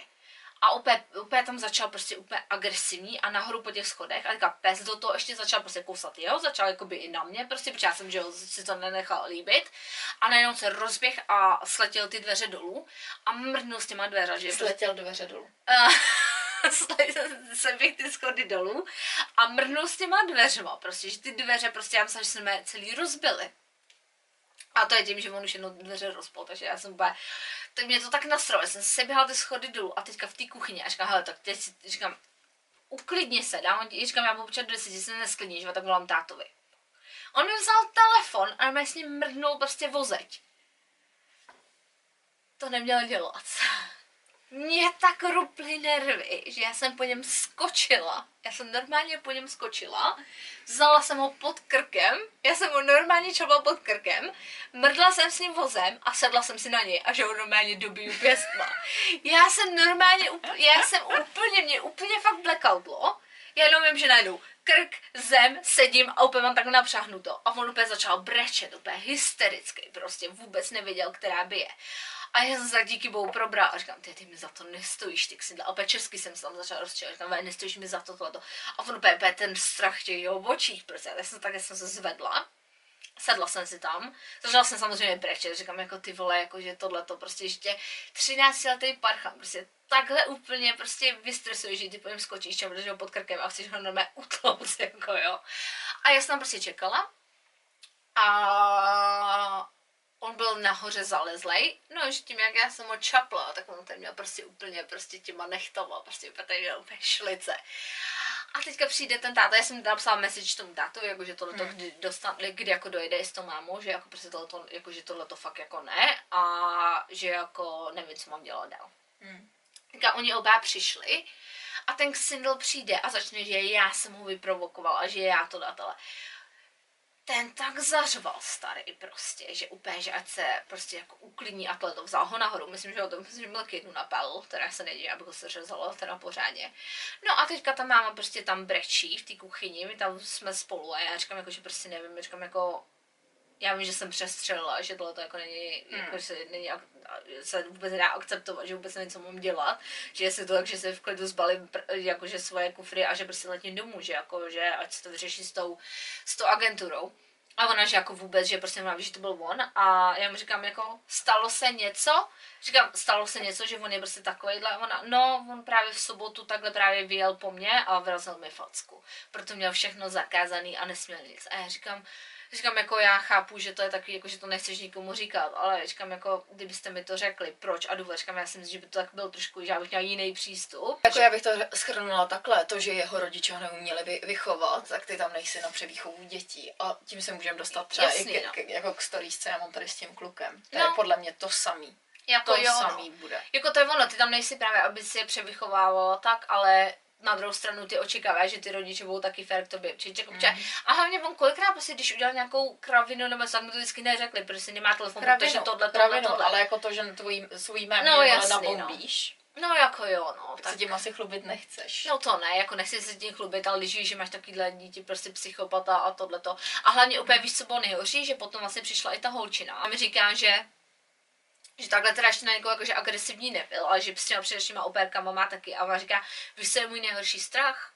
A úplně, úplně tam začal prostě úplně agresivní a nahoru po těch schodech a teďka pes do toho ještě začal prostě kousat jeho, začal jakoby i na mě, prostě protože já jsem, že si to nenechal líbit a najednou se rozběh a sletěl ty dveře dolů a mrdnul s těma dveře, že Sletěl dveře dolů. se bych ty schody dolů a mrnul s těma dveřma, prostě, že ty dveře prostě já myslím, že jsme celý rozbili. A to je tím, že on už jednou dveře rozpol, takže já jsem úplně, tak mě to tak nasralo, já jsem se běhala ty schody dolů a teďka v té kuchyni a říkám, hele, tak teď si, říkám, uklidně se, dám, říkám, já budu počkat do deseti, se nesklidníš, tak volám tátovi. On mi vzal telefon a mě s ním mrdnul prostě vozeď. To neměl dělat mě tak ruply nervy, že já jsem po něm skočila. Já jsem normálně po něm skočila, vzala jsem ho pod krkem, já jsem ho normálně čovala pod krkem, mrdla jsem s ním vozem a sedla jsem si na něj a že ho normálně dobiju pěstma. Já jsem normálně, já jsem úplně, mě úplně fakt blackoutlo. Já jenom vím, že najdu krk, zem, sedím a úplně mám tak napřáhnuto. A on úplně začal brečet, úplně hysterický, prostě vůbec nevěděl, která by je. A já jsem se tak díky bohu probrala a říkám, ty, ty mi za to nestojíš, ty si A opět česky jsem se tam začala rozčívat, říkám, nestojíš mi za to, tohleto. A on opět ten strach těch jeho očích, prostě, já jsem tak, jsem se zvedla, sedla jsem si tam, začala jsem samozřejmě brečet, říkám, jako ty vole, jako že tohle to prostě ještě 13 letý parcham, prostě takhle úplně prostě vystresuje, že ty po něm skočíš, čem ho pod krkem a chceš ho normálně utlouct, jako jo. A já jsem tam prostě čekala a on byl nahoře zalezlej, no že tím, jak já jsem ho čapla, tak on ten měl prostě úplně prostě těma nechtama, prostě úplně měl úplně šlice. A teďka přijde ten táta, já jsem napsala message tomu tátovi, jako že tohle to, hmm. kdy, dostan, kdy jako dojde s tou mámou, že jako prostě tohle to, jako že tohle to fakt jako ne a že jako nevím, co mám dělat dál. Hmm. Teďka oni oba přišli a ten Xindl přijde a začne, že já jsem ho vyprovokoval a že já to datele ten tak zařval starý prostě, že úplně, že ať se prostě jako uklidní a to vzal ho nahoru, myslím, že ho to myslím, že byl kydnu napel, teda se nedí, aby ho se řezalo teda pořádně. No a teďka ta máma prostě tam brečí v té kuchyni, my tam jsme spolu a já říkám jako, že prostě nevím, říkám jako, já vím, že jsem přestřelila, že tohle to jako není, hmm. jako se, není, se vůbec nedá akceptovat, že vůbec nevím, co mám dělat, že jestli to tak, že se v klidu zbalím jakože svoje kufry a že prostě letím domů, že jako, že ať se to vyřeší s tou, s tou agenturou. A ona, že jako vůbec, že prostě má že to byl on. A já mu říkám, jako, stalo se něco? Říkám, stalo se něco, že on je prostě takovýhle. Ona, no, on právě v sobotu takhle právě vyjel po mně a vrazil mi facku. Proto měl všechno zakázaný a nesměl nic. A já říkám, říkám, jako já chápu, že to je takový, jako že to nechceš nikomu říkat, ale říkám, jako kdybyste mi to řekli, proč a důvod, říkám, já si myslím, že by to tak byl trošku, že já bych měla jiný přístup. Jako já bych to schrnula takhle, to, že jeho rodiče ho neuměli vy, vychovat, tak ty tam nejsi na převýchovu dětí a tím se můžeme dostat třeba Jasný, i k, no. k, jako k storíčce, já mám tady s tím klukem. To no. je podle mě to samý. Jako to jo, no. samý no. bude. Jako to je ono, ty tam nejsi právě, aby si je převychovával tak, ale na druhou stranu ty očekáváš, že ty rodiče budou taky fér k tobě. Určitě, mm. A hlavně on kolikrát prostě, když udělal nějakou kravinu nebo tak mi to vždycky neřekli, protože nemá telefon, kravinu, protože tohle, tohle, kravinu, tohle. ale jako to, že tvojí, svůj jméno no, jasný, nabombíš. No. no jako jo, no. Tak, tak se tím asi chlubit nechceš. No to ne, jako nechci se tím chlubit, ale když víš, že máš takovýhle dítě, prostě psychopata a tohleto. A hlavně úplně víš, co bylo nejhorší, že potom vlastně přišla i ta holčina a mi říká, že že takhle teda ještě na někoho jakože agresivní nebyl, ale že s těma předevšíma operkama má taky. A ona říká, víš, co je můj nejhorší strach?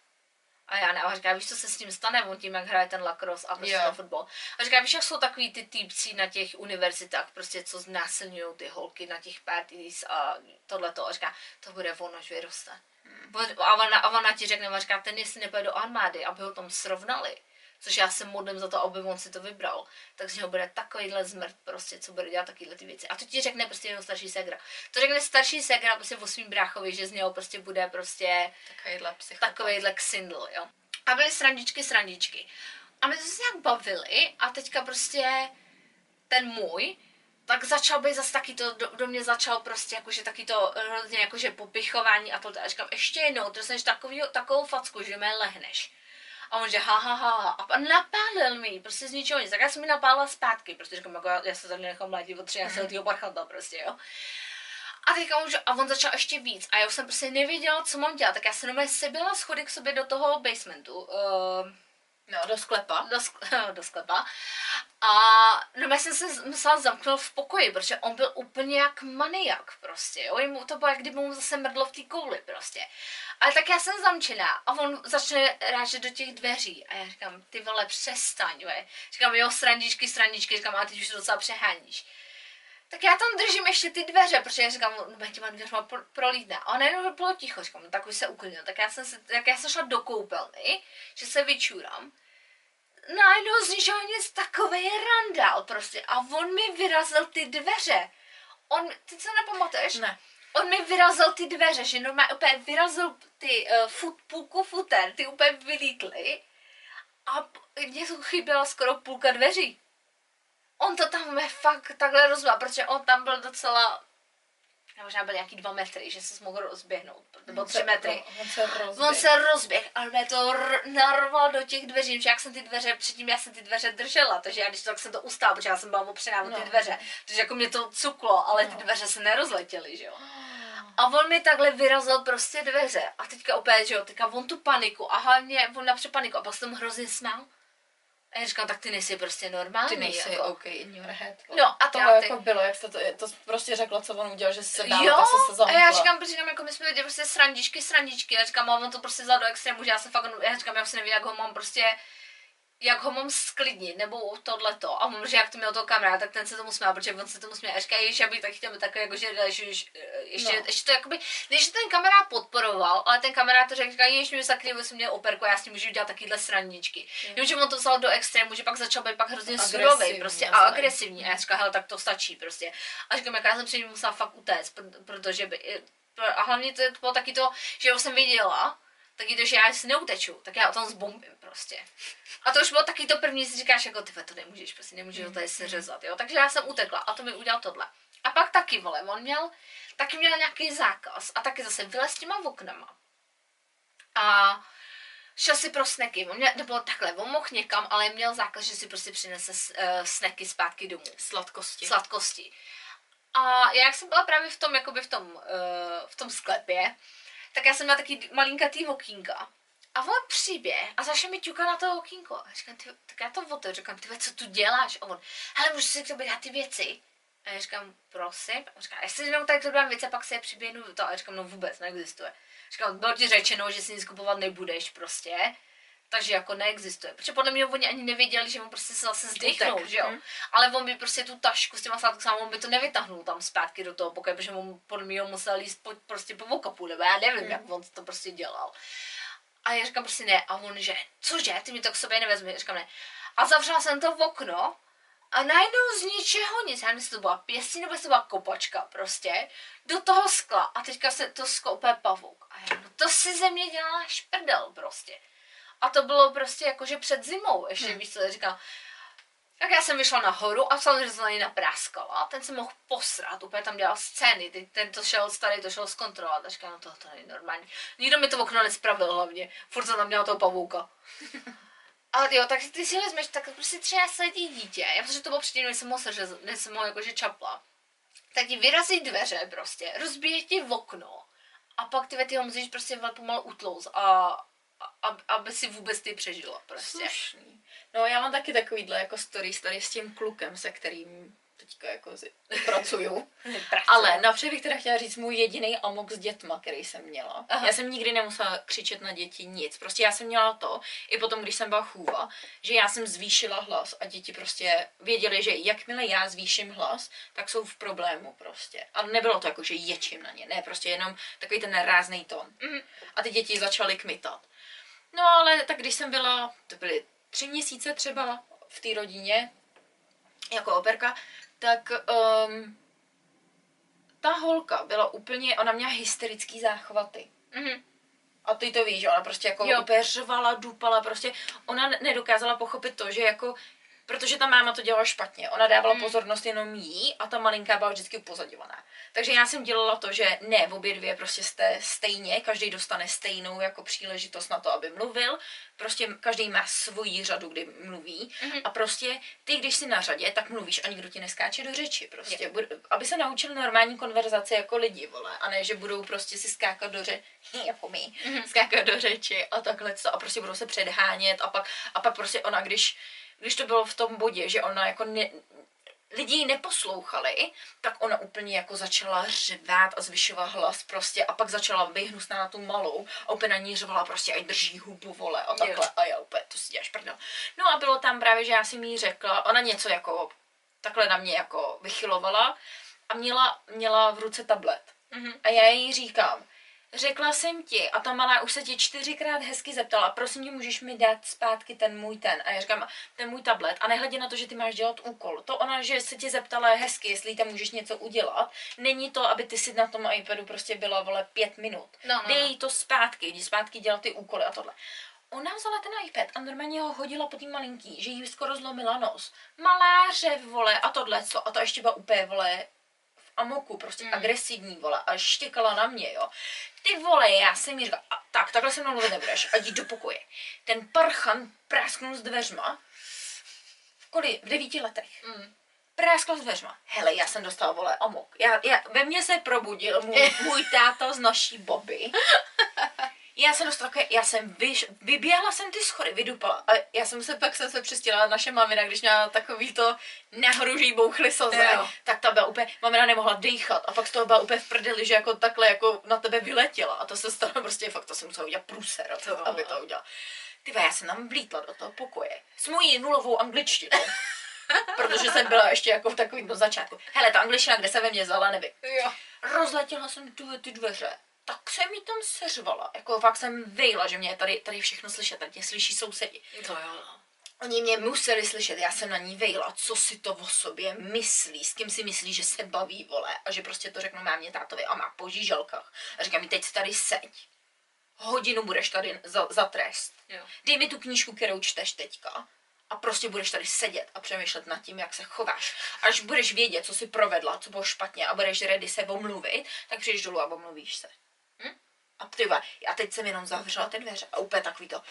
A já ne, a říká, víš, co se s tím stane, on tím, jak hraje ten lacrosse a prostě yeah. fotbal. A říká, víš, jak jsou takový ty týpci na těch univerzitách, prostě, co znásilňují ty holky na těch parties a tohleto. A říká, to bude ono, až vyroste. Hmm. A, ona, a ona ti řekne, a říká, ten jestli nepůjde do armády, aby ho tam srovnali což já se modlím za to, aby on si to vybral, takže ho bude takovýhle zmrt prostě, co bude dělat takovýhle ty věci. A to ti řekne prostě jeho starší segra. To řekne starší segra prostě o svým bráchovi, že z něho prostě bude prostě takovýhle, takovýhle ksindl, jo. A byly srandičky, srandičky. A my jsme se nějak bavili a teďka prostě ten můj, tak začal být zase taky to, do, do mě začal prostě jakože taky to hrozně jakože popichování a to, a říkám, ještě jednou, to jsi takový, takovou facku, že mě lehneš. A on že ha, ha, ha, a napálil mi, prostě z ničeho nic. Tak já jsem mi napálila zpátky, prostě říkám, jako já, já se tady nechám mladit od 13 mm. letého parchanta, prostě, jo. A teďka on, a on začal ještě víc a já už jsem prostě nevěděla, co mám dělat, tak já jsem normálně se byla schody k sobě do toho basementu. Uh, No, do sklepa. Do, sk- do sklepa. A no, já jsem se musela zamknout v pokoji, protože on byl úplně jak maniak prostě, jo. Jemu to bylo, jak kdyby mu zase mrdlo v té kouli prostě. Ale tak já jsem zamčená a on začne rážet do těch dveří a já říkám, ty vole, přestaň, ve. Říkám, jo, srandičky, srandičky, říkám, a teď už to docela přeháníš. Tak já tam držím ještě ty dveře, protože já říkám, no těma dveřma prolítne. A najednou bylo ticho, říkám, no, tak už se uklidnil. Tak já jsem, se, tak já jsem šla do koupelny, že se vyčůram najednou z ničeho nic takový randál prostě a on mi vyrazil ty dveře. On, ty se nepamatuješ? Ne. On mi vyrazil ty dveře, že normálně úplně vyrazil ty uh, fut, půlku futer, ty úplně vylítly a mě chyběla skoro půlka dveří. On to tam fakt takhle rozbil, protože on tam byl docela možná byl nějaký dva metry, že se mohl rozběhnout, nebo tři metry. On se rozběh. On se rozběh, ale mě to r- narval do těch dveří, že jak jsem ty dveře, předtím já jsem ty dveře držela, takže já když tak jsem to ustála, protože já jsem byla opřená no. ty dveře, takže jako mě to cuklo, ale ty no. dveře se nerozletěly, že jo. A on mi takhle vyrazil prostě dveře a teďka opět, že jo, teďka on tu paniku a hlavně on napřed paniku a pak jsem hrozně smál. A já říkám, tak ty nejsi prostě normální. Ty nejsi jako. OK in your head. No a to ty... jako bylo, jak to, to, to prostě řekla, co on udělal, že se dál, jo? se, se a já říkám, protože říkám, jako my jsme viděli prostě srandičky, srandičky. Já říkám, on to prostě vzal do extrému, že já se fakt, já říkám, já se nevím, jak ho mám prostě jak ho mám sklidnit, nebo tohleto. A mám, že jak to měl toho kamarád, tak ten se tomu smál, protože on se tomu směl. A říká, že já bych tak chtěl takový, jako, že ještě, ještě, no. ještě to jakoby, než ten kamarád podporoval, ale ten kamarád to řekl, že ještě mi sakry, jsem měl operku, já s ním můžu dělat takovýhle srandičky. Mm. Jenom, že on to vzal do extrému, že pak začal být pak hrozně surový prostě a agresivní. A já říkám, hele, tak to stačí prostě. A říkám, jak já jsem před ním musela fakt utéct, protože by, a hlavně to bylo taky to, že jsem viděla, tak když já si neuteču, tak já o tom zbombím prostě. A to už bylo taky to první, si říkáš, jako ty to nemůžeš, prostě nemůžeš to tady seřezat, jo. Takže já jsem utekla a to mi udělal tohle. A pak taky, vole, on měl, taky měl nějaký zákaz a taky zase vylez těma oknama. A šel si pro sneky, on měl, nebo takhle, on mohl někam, ale měl zákaz, že si prostě přinese uh, sneky zpátky domů. Sladkosti. Sladkosti. A já jak jsem byla právě v tom, jakoby v tom, uh, v tom sklepě, tak já jsem měla taky malinkatý okýnka. A on přibě a začne mi ťukat na to okýnko. A říkám, ty, tak já to otevřu, říkám, ty co tu děláš? A on, hele, můžu si k tobě dát ty věci? A já říkám, prosím. A říká, jestli jenom tak to dám věci, pak si je přiběhnu to. A říkám, no vůbec neexistuje. Říkám, bylo ti řečeno, že si nic kupovat nebudeš prostě. Takže jako neexistuje. Protože podle mě oni ani nevěděli, že on prostě se zase zdechnou, že jo. Hm. Ale on by prostě tu tašku s těma sladkama, on by to nevytahnul tam zpátky do toho pokoje, protože on podle mě musel jíst po, prostě po vokapu, nebo já nevím, Hm. jak on to prostě dělal. A já říkám prostě ne. A on, že, cože, ty mi to k sobě nevezmi. Já říkám ne. A zavřela jsem to v okno a najednou z ničeho nic, já nevím, jestli to byla pěstí nebo jestli to byla kopačka prostě, do toho skla. A teďka se to sklo úplně pavouk. A já, no to si ze mě dělala šprdel prostě. A to bylo prostě jakože před zimou, ještě Hmm. víš co, říkám, tak já jsem vyšla nahoru a samozřejmě jsem na něj napráskala. Ten se mohl posrat, úplně tam dělal scény. Teď ten to šel starý, to šel zkontrolovat. A říkám, no to, to není normální. Nikdo mi to okno nespravil hlavně. Furt jsem tam měla toho pavouka. A jo, tak ty si vezmeš, tak prostě třeba sedí dítě. Já protože to bylo předtím, než jsem ho seřez, než jsem ho jakože čapla. Tak ti vyrazí dveře prostě, rozbije ti v okno. A pak ty ty ho musíš prostě pomalu utlouz a, aby si vůbec ty přežila prostě. Slušný. No já mám taky takovýhle jako stories tady s tím klukem, se kterým teďka jako si pracuju. Ale napřed bych teda chtěla říct můj jediný amok s dětma, který jsem měla. Aha. Já jsem nikdy nemusela křičet na děti nic. Prostě já jsem měla to, i potom, když jsem byla chůva, že já jsem zvýšila hlas a děti prostě věděli, že jakmile já zvýším hlas, tak jsou v problému prostě. A nebylo to jako, že ječím na ně, ne, prostě jenom takový ten rázný tón. Mhm. A ty děti začaly kmitat. No ale tak když jsem byla, to byly tři měsíce třeba v té rodině, jako operka, tak um, ta holka byla úplně, ona měla hysterický záchvaty. Mhm. A ty to víš, že ona prostě jako Jo. úplně řvala, dupala, prostě ona ne- nedokázala pochopit to, že jako, protože ta máma to dělala špatně, ona dávala Mm. pozornost jenom jí a ta malinká byla vždycky upozadňovaná. Takže já jsem dělala to, že ne, v obě dvě prostě jste stejně, každý dostane stejnou jako příležitost na to, aby mluvil, prostě každý má svoji řadu, kdy mluví Mhm. a prostě ty, když jsi na řadě, tak mluvíš a nikdo ti neskáče do řeči, prostě, Bud- aby se naučil normální konverzace jako lidi, vole, a ne, že budou prostě si skákat do řeči, jako my, Mhm. skákat do řeči a takhle to a prostě budou se předhánět a pak, a pak prostě ona, když, když to bylo v tom bodě, že ona jako ne, lidi ji neposlouchali, tak ona úplně jako začala řvát a zvyšovat hlas prostě a pak začala vyhnusná na tu malou a úplně na ní řvala prostě ať drží hubu vole a takhle Jo. a já úplně to si děláš prdel. No a bylo tam právě, že já jsem jí řekla, ona něco jako takhle na mě jako vychylovala a měla, měla v ruce tablet. Mhm. A já jí říkám, řekla jsem ti a ta malá už se ti čtyřikrát hezky zeptala, prosím tě, můžeš mi dát zpátky ten můj ten. A já říkám, ten můj tablet. A nehledě na to, že ty máš dělat úkol. To ona, že se tě zeptala hezky, jestli tam můžeš něco udělat, není to, aby ty si na tom iPadu prostě byla, vole, pět minut. No, no, Dej no. to zpátky, jdi zpátky dělat ty úkoly a tohle. Ona vzala ten iPad a normálně ho hodila po tý malinký, že jí skoro zlomila nos. Malá řev, vole, a tohle co. A to ještě byla úplně, vole, v amoku, prostě Mm. agresivní, vole, a štěkala na mě, jo. Ty vole, já jsem jí říkala, a, tak, takhle se mnou mluvit nebudeš, a jdi do pokoje. Ten parchan prásknul s dveřma, v koli, v devíti letech. Mm. Práskl s dveřma. Hele, já jsem dostala, vole, amok. Já, já, ve mně se probudil můj, můj táta z naší Bobby. Já jsem dostala takové, já jsem vyš, vyběhla jsem ty schody, vydupala. A já jsem se, pak jsem se přistěla naše mamina, když měla takový to nahoru, že jí bouchly slzy, Jo. tak ta byla úplně, mamina nemohla dýchat a pak z toho byla úplně v prdeli, že jako takhle jako na tebe vyletěla a to se stalo prostě, fakt to jsem musela udělat průser, To- aby to udělala. Ty já jsem tam vlítla do toho pokoje s mojí nulovou angličtinou. Protože jsem byla ještě jako v takovém do začátku. Hele, ta angličtina, kde se ve mně vzala, nevím Jo. rozletěla jsem tu, ty dveře. Tak jsem mi tam seřvala. Jako fakt jsem vejla, že mě tady, tady všechno slyšet, tady tě slyší sousedi. To jo. no. Oni mě museli slyšet, já jsem na ní vejla, co si to o sobě myslí, s kým si myslí, že se baví, vole, a že prostě to řeknu mámě tátovi a má po žíželkách. A říká mi, teď tady seď. Hodinu budeš tady za, za trest. Jo. Dej mi tu knížku, kterou čteš teďka a prostě budeš tady sedět a přemýšlet nad tím, jak se chováš. Až budeš vědět, co si provedla, co bylo špatně a budeš ready se omluvit, tak přijdeš dolů a omluvíš se. A ty a teď jsem jenom zavřela ty dveře a úplně takový to,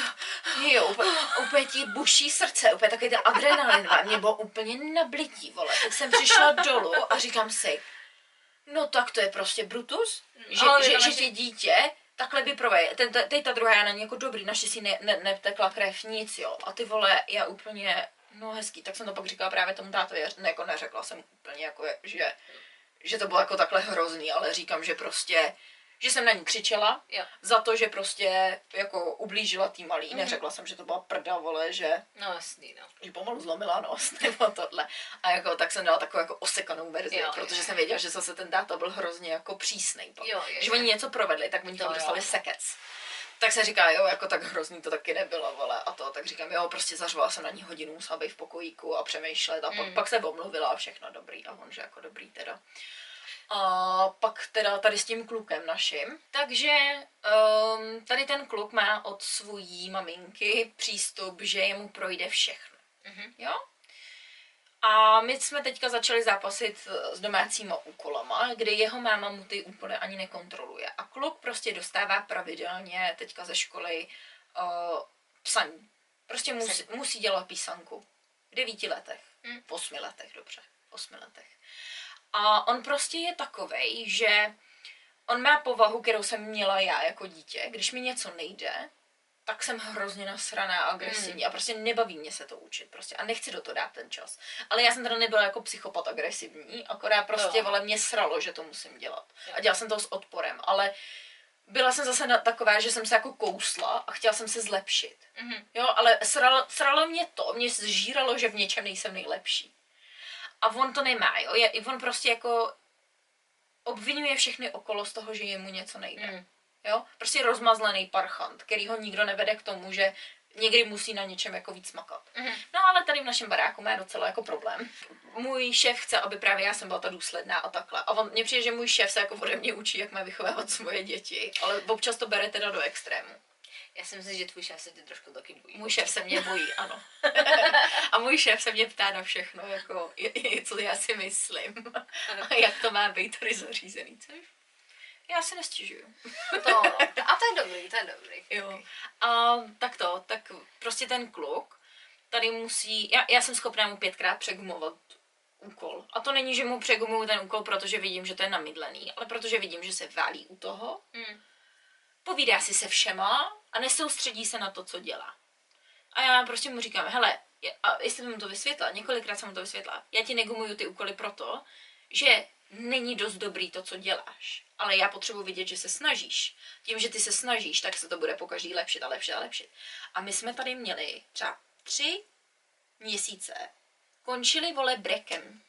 jo, úplně, úplně ti buší srdce, úplně takový ten adrenalin, vole. mě bylo úplně nablití, vole. Tak jsem přišla dolů a říkám si, no tak to je prostě Brutus, že, Ale že, že že- tě dítě takhle by provej. Ten, te- teď ta druhá je na ní jako dobrý, naštěstí ne, ne, netekla krev, nic, jo. A ty vole, já úplně, no hezký, tak jsem to pak říkala právě tomu tátovi, ne, jako neřekla jsem úplně jako, že, že to bylo jako takhle hrozný, ale říkám, že prostě, že jsem na ní křičela Jo. za to, že prostě jako ublížila tý malý. Mhm. Neřekla jsem, že to byla prda, vole, že No jasný, no. že pomalu zlomila nos nebo tohle. A jako, tak jsem dala takovou jako osekanou verzi, Jo, protože jo. jsem věděla, že zase ten táta byl hrozně jako přísnej. pak. Jo, jo, Že jo. oni něco provedli, tak oni To tam jo. dostali sekec. Tak se říká, jo, jako tak hrozný to taky nebylo, vole, a to, tak říkám, jo, prostě zařvala jsem na ní hodinu, musela být v pokojíku a přemýšlet a pak, Mm. pak se omluvila a všechno dobrý a on, že jako dobrý teda. A pak teda tady s tím klukem naším. Takže um, tady ten kluk má od svojí maminky přístup, že jemu projde všechno. Mhm. Jo? A my jsme teďka začali zápasit eh, s domácíma úkolama, kdy jeho máma mu ty úkoly ani nekontroluje. A kluk prostě dostává pravidelně teďka ze školy uh, psaní. Prostě musí, musí dělat písanku. V devíti letech. Mm. V osmi letech, dobře. V osmi letech. A on prostě je takovej, že on má povahu, kterou jsem měla já jako dítě. Když mi něco nejde, tak jsem hrozně nasraná a agresivní a prostě nebaví mě se to učit prostě a nechci do toho dát ten čas. Ale já jsem teda nebyla jako psychopat agresivní, akorát prostě Jo. vole mě sralo, že to musím dělat. A dělala jsem to s odporem, ale byla jsem zase na taková, že jsem se jako kousla a chtěla jsem se zlepšit. Mhm. Jo, ale sralo, sralo mě to, mě zžíralo, že v něčem nejsem nejlepší. A on to nemá, jo. Je, on prostě jako obvinuje všechny okolo z toho, že jemu něco nejde. Mm. Jo? Prostě rozmazlený parchant, který ho nikdo nevede k tomu, že někdy musí na něčem jako víc makat. Mhm. No ale tady v našem baráku má docela jako problém. Můj šéf chce, aby právě já jsem byla ta důsledná a takhle. A on, mně přijde, že můj šéf se jako ode mě učí, jak má vychovávat svoje děti, ale občas to bere teda do extrému. Já si myslím, že tvůj šéf se tě trošku taky bojí. Můj šéf se mě bojí, ano. a můj šéf se mě ptá na všechno, jako, co já si myslím. a jak to má být tady zařízený, což? Já si nestěžuju. To, a to je dobrý, to je dobrý. Jo. A tak to, tak prostě ten kluk tady musí, já, já jsem schopná mu pětkrát přegumovat úkol. A to není, že mu přegumuju ten úkol, protože vidím, že to je namydlený, ale protože vidím, že se válí u toho, Mm. Povídá si se všema a nesoustředí se na to, co dělá. A já prostě mu říkám, hele, a jestli jsem mu to vysvětla, několikrát jsem mu to vysvětla, já ti negumuju ty úkoly proto, že není dost dobrý to, co děláš. Ale já potřebuji vidět, že se snažíš. Tím, že ty se snažíš, tak se to bude po každý lepšit a lepšit a lepšit. A my jsme tady měli třeba tři měsíce končili vole brekem.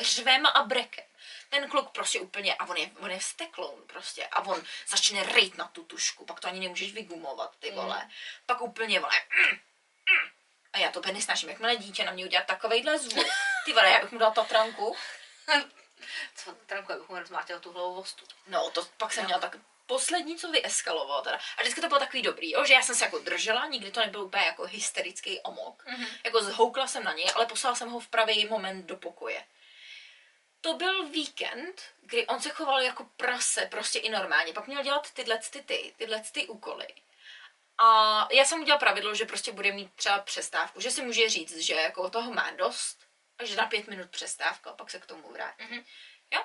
Řvem a brekem. Ten kluk prostě úplně, a on je, on je vztekloun prostě, a on začne rejt na tu tušku, pak to ani nemůžeš vygumovat, ty vole. Mm. Pak úplně, vole, mm, mm. a já to úplně nesnáším, jakmile dítě na mě udělat takovejhle zvuk. Ty vole, já bych mu dala tatranku. Co, Tranko, abych mu rozmátila tu hlavu vostu. No, to pak jsem Jo. měla tak poslední, co vyeskalovalo teda. A vždycky to bylo takový dobrý, jo, že já jsem se jako držela, nikdy to nebyl úplně jako hysterický omok. Mhm. Jako zhoukla jsem na něj, ale poslala jsem ho v pravý moment do pokoje. To byl víkend, kdy on se choval jako prase, prostě i normálně. Pak měl dělat tyhle ty, ty, tyhle ty úkoly. A já jsem udělala pravidlo, že prostě bude mít třeba přestávku, že si může říct, že jako toho má dost a že na pět minut přestávka, pak se k tomu vrátí. Mhm. Jo?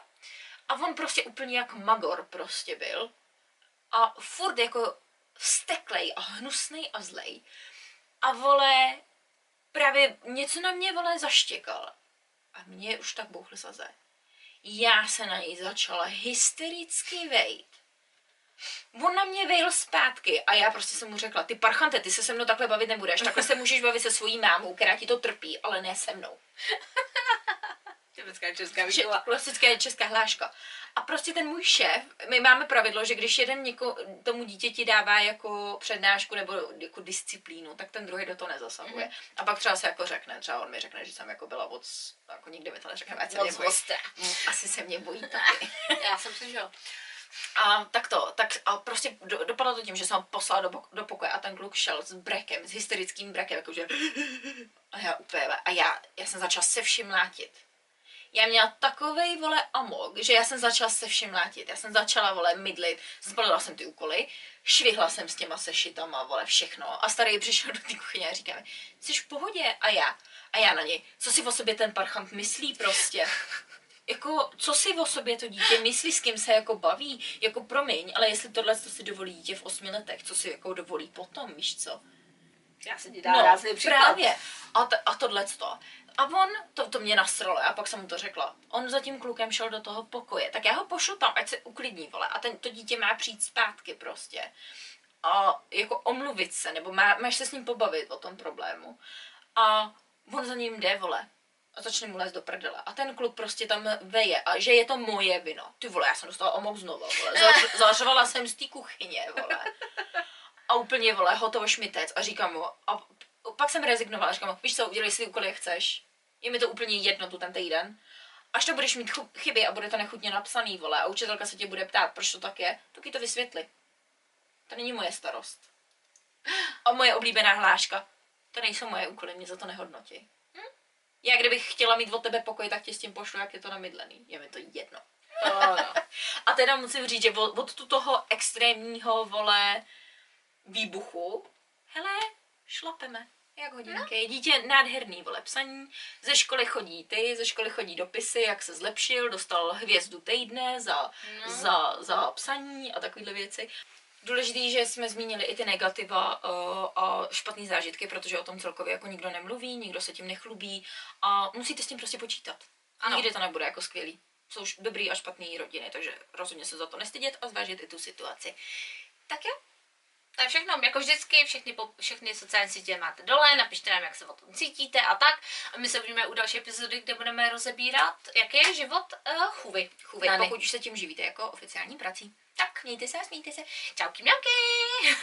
A on prostě úplně jak magor prostě byl. A furt jako vsteklej a hnusnej a zlej. A vole, právě něco na mě vole zaštěkal. A mě už tak bouchly slze. Já se na něj začala hystericky vejt. On na mě vejl zpátky a já prostě jsem mu řekla, ty parchante, ty se se mnou takhle bavit nebudeš, takhle se můžeš bavit se svojí mámou, která ti to trpí, ale ne se mnou. Typická česká Že, klasická česká hláška. A prostě ten můj šéf, my máme pravidlo, že když jeden něko, tomu dítěti dává jako přednášku nebo jako disciplínu, tak ten druhý do toho nezasahuje. Mm-hmm. A pak třeba se jako řekne, třeba on mi řekne, že jsem jako byla moc, jako nikdy mi to neřekne, ať se mě bojí. Mm, Asi se mě bojí taky. Já jsem si, že jo. A tak to, tak a prostě do, dopadlo to tím, že jsem ho poslala do, do pokoje a ten kluk šel s brekem, s hysterickým brekem, jakože a já úplně, a já, já jsem začala se vším mlátit. Já měla takovej, vole, amok, že já jsem začala se vším mlátit. Já jsem začala, vole, mydlit, zbalila jsem ty úkoly, švihla jsem s těma sešitama, vole, všechno. A starý přišel do té kuchyně a říká mi, jsi v pohodě? A já, a já na něj, co si o sobě ten parchant myslí prostě? jako, co si o sobě to dítě myslí, s kým se jako baví, jako promiň, ale jestli tohle to si dovolí dítě v osmi letech, co si jako dovolí potom, víš co? Já se ti dám no, právě. A, t- a tohle to. A on, to, to mě nasralo, a pak jsem mu to řekla. On za tím klukem šel do toho pokoje, tak já ho pošlu tam, ať se uklidní, vole. A ten, to dítě má přijít zpátky prostě. A jako omluvit se, nebo má, máš se s ním pobavit o tom problému. A on za ním jde, vole a začne mu lézt do prdele. A ten kluk prostě tam veje a že je to moje vino. Ty vole, já jsem dostala omok znovu, vole. Zařvala jsem z té kuchyně, vole. A úplně, vole, hotovo šmitec. A říkám mu, a pak jsem rezignovala, říkám víš co, udělej si úkoly, jak chceš. Je mi to úplně jedno tu ten týden. Až to budeš mít chyby a bude to nechutně napsaný, vole, a učitelka se tě bude ptát, proč to tak je, tak to vysvětli. To není moje starost. A moje oblíbená hláška. To nejsou moje úkoly, mě za to nehodnotí. Já kdybych chtěla mít od tebe pokoj, tak tě s tím pošlu, jak je to namydlený. Je mi to jedno. Oh, no. A teda musím říct, že od, od tu toho extrémního, vole, výbuchu, hele, šlapeme. Jak hodinky. No. Dítě nádherný, vole, psaní. Ze školy chodí ty, ze školy chodí dopisy, jak se zlepšil, dostal hvězdu týdne za, no. za, za psaní a takovéhle věci. Důležité, že jsme zmínili i ty negativa uh, a špatné zážitky, protože o tom celkově jako nikdo nemluví, nikdo se tím nechlubí a musíte s tím prostě počítat. Ano. Nikdy to nebude jako skvělý. Jsou už dobrý a špatný rodiny, takže rozhodně se za to nestydět a zvážit i tu situaci. Tak jo, to je všechno, jako vždycky, všechny, všechny sociální sítě máte dole, napište nám, jak se o tom cítíte a tak. A my se uvidíme u další epizody, kde budeme rozebírat, jaký je život uh, chůvy. chůvy pokud už se tím živíte jako oficiální prací. Tak, mějte se a smíjte se. Čauky mňauky!